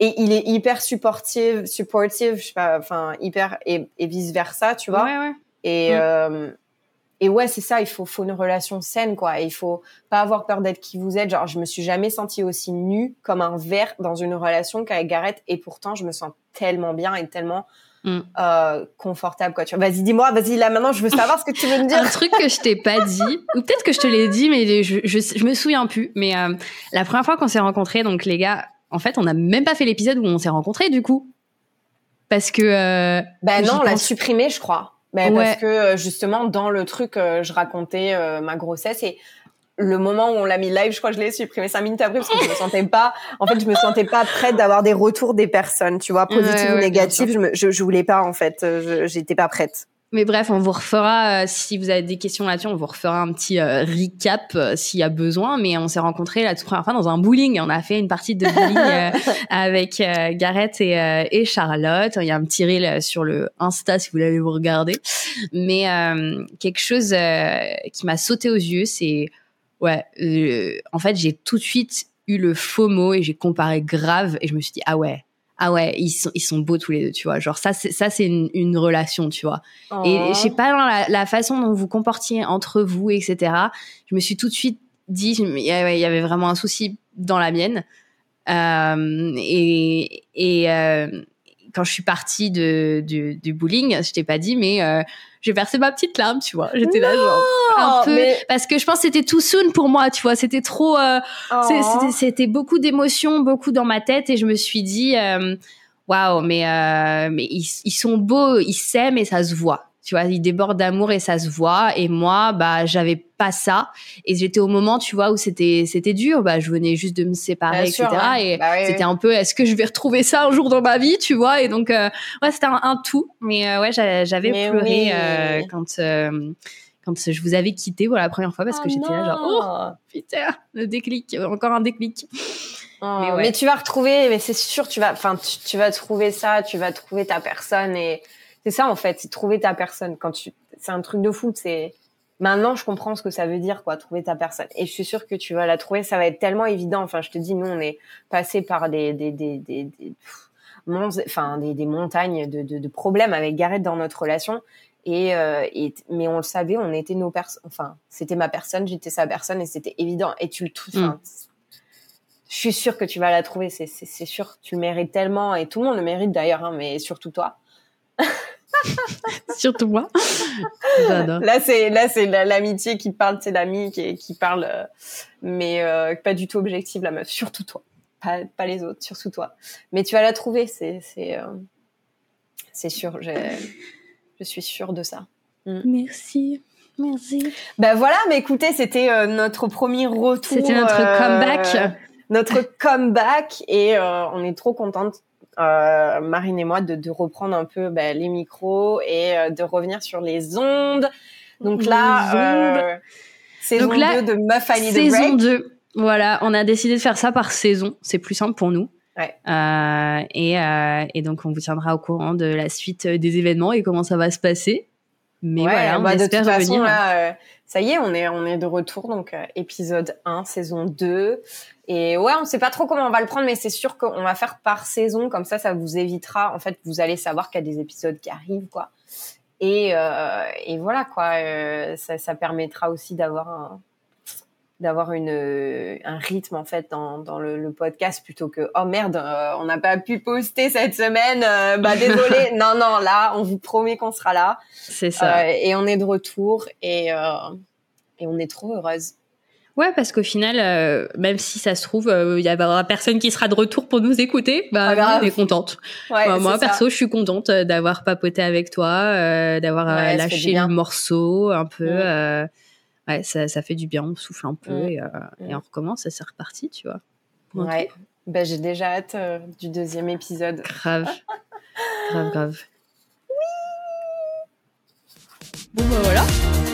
et il est hyper supportive, supportive, je sais pas, enfin hyper et, et vice versa, tu vois. Ouais, ouais. Et mm. euh, et ouais, c'est ça. Il faut faut une relation saine, quoi. Et il faut pas avoir peur d'être qui vous êtes. Genre, je me suis jamais sentie aussi nue comme un verre dans une relation qu'avec Gareth. Et pourtant, je me sens tellement bien et tellement mm. euh, confortable, quoi. Tu vois. Vas-y, dis-moi. Vas-y, là maintenant, je veux savoir ce que tu veux me dire. un truc que je t'ai pas dit, ou peut-être que je te l'ai dit, mais je, je, je me souviens plus. Mais euh, la première fois qu'on s'est rencontrés, donc les gars, en fait, on n'a même pas fait l'épisode où on s'est rencontrés, du coup. Parce que. Euh, ben non, on l'a supprimé, je crois. Ben, Parce que euh, justement, dans le truc, euh, je racontais euh, ma grossesse et le moment où on l'a mis live, je crois que je l'ai supprimé cinq minutes après parce que je me sentais pas, en fait, je me sentais pas prête d'avoir des retours des personnes, tu vois, positifs ou négatifs. Je, me, je, je, voulais pas, en fait. J'étais pas prête. Mais bref, on vous refera, euh, si vous avez des questions là-dessus, on vous refera un petit euh, recap euh, s'il y a besoin. Mais on s'est rencontrés la toute première fois dans un bowling. On a fait une partie de bowling avec Gareth et, et, Charlotte. Il y a un petit reel sur le Insta si vous voulez vous regarder. Mais quelque chose qui m'a sauté aux yeux, c'est... Ouais, en fait, j'ai tout de suite eu le faux mot et j'ai comparé grave et je me suis dit, ah ouais, ah ouais, ils sont, ils sont beaux tous les deux, tu vois. Genre ça, c'est, ça c'est une, relation, tu vois. Et je sais pas dans la, façon dont vous comportiez entre vous, etc. Je me suis tout de suite dit, il y avait vraiment un souci dans la mienne. Euh, et, et euh, quand je suis partie de, du, du bowling, je t'ai pas dit, mais euh, j'ai versé ma petite larme, tu vois. J'étais là, genre, un peu, parce que je pense que c'était tout soon pour moi, tu vois. C'était trop, euh, oh. c'était beaucoup d'émotions, beaucoup dans ma tête, et je me suis dit, euh, waouh, mais euh, mais ils, ils sont beaux, ils s'aiment et ça se voit tu vois, il déborde d'amour et ça se voit. Et moi, bah, j'avais pas ça. Et j'étais au moment, tu vois, où c'était, c'était dur. Bah, je venais juste de me séparer, etc. Et bah c'était un peu, est-ce que je vais retrouver ça un jour dans ma vie, tu vois? Et donc, euh, ouais, c'était un, tout. Mais euh, ouais, j'avais pleuré euh, quand. quand je vous avais quitté pour la première fois parce que oh j'étais là genre oh putain le déclic encore un déclic oh, mais, ouais. mais, tu vas retrouver mais c'est sûr tu vas enfin tu, tu vas trouver ça tu vas trouver ta personne et c'est ça en fait, c'est trouver ta personne. Quand tu, c'est un truc de fou. C'est maintenant je comprends ce que ça veut dire quoi, trouver ta personne. Et je suis sûre que tu vas la trouver. Ça va être tellement évident. Enfin, je te dis, nous on est passé par des des des des, des enfin des, des montagnes de, de, de, problèmes avec Gareth dans notre relation. Et, euh, et, mais on le savait, on était nos personnes. Enfin, c'était ma personne, j'étais sa personne, et c'était évident. Et tu le tout. Mm. Je suis sûre que tu vas la trouver, c'est c'est sûr. Tu le mérites tellement, et tout le monde le mérite d'ailleurs, hein, mais surtout toi. Surtout moi. Là, c'est là, c'est l'amitié qui parle, c'est l'ami qui, qui parle, euh, mais euh, pas du tout objective la meuf. Surtout toi, pas, pas les autres, surtout toi. Mais tu vas la trouver, c'est c'est euh, c'est sûr. Je suis sûre de ça. Mm. Merci. Merci. Ben voilà, mais écoutez, c'était notre premier retour. C'était notre comeback. Notre comeback et on est trop contente Marine et moi, de, de reprendre un peu bah, les micros et euh, de revenir sur les ondes. Donc là, euh, saison donc là, 2 de Meuf Annie Saison 2. Voilà, on a décidé de faire ça par saison. C'est plus simple pour nous. Ouais. Euh, et, euh, et, donc, on vous tiendra au courant de la suite des événements et comment ça va se passer. Mais voilà, on bah, espère de toute revenir. Façon, là, euh, ça y est, on est, on est de retour. Donc, épisode 1, saison 2. Et ouais, on sait pas trop comment on va le prendre, mais c'est sûr qu'on va faire par saison, comme ça, ça vous évitera. En fait, vous allez savoir qu'il y a des épisodes qui arrivent, quoi. Et, euh, et voilà, quoi. Euh, ça, ça, permettra aussi d'avoir un d'avoir une un rythme en fait dans, dans le, le podcast plutôt que oh merde euh, on n'a pas pu poster cette semaine euh, bah désolé non non là on vous promet qu'on sera là c'est ça et on est de retour et et on est trop heureuse Ouais, parce qu'au final, euh, même si ça se trouve, il y aura personne qui sera de retour pour nous écouter, bah, Pas on est contente. Ouais, Bah, moi, ça. perso, je suis contente euh, d'avoir papoté avec toi, euh, d'avoir euh, Ouais, lâché le morceau un peu. Mm. Ouais, ça, ça fait du bien, on souffle un peu Mm. et, euh, Mm. et on recommence, et c'est reparti, tu vois. Ouais. Ben, j'ai déjà hâte euh, du deuxième épisode. Grave. grave, grave. Bon, bah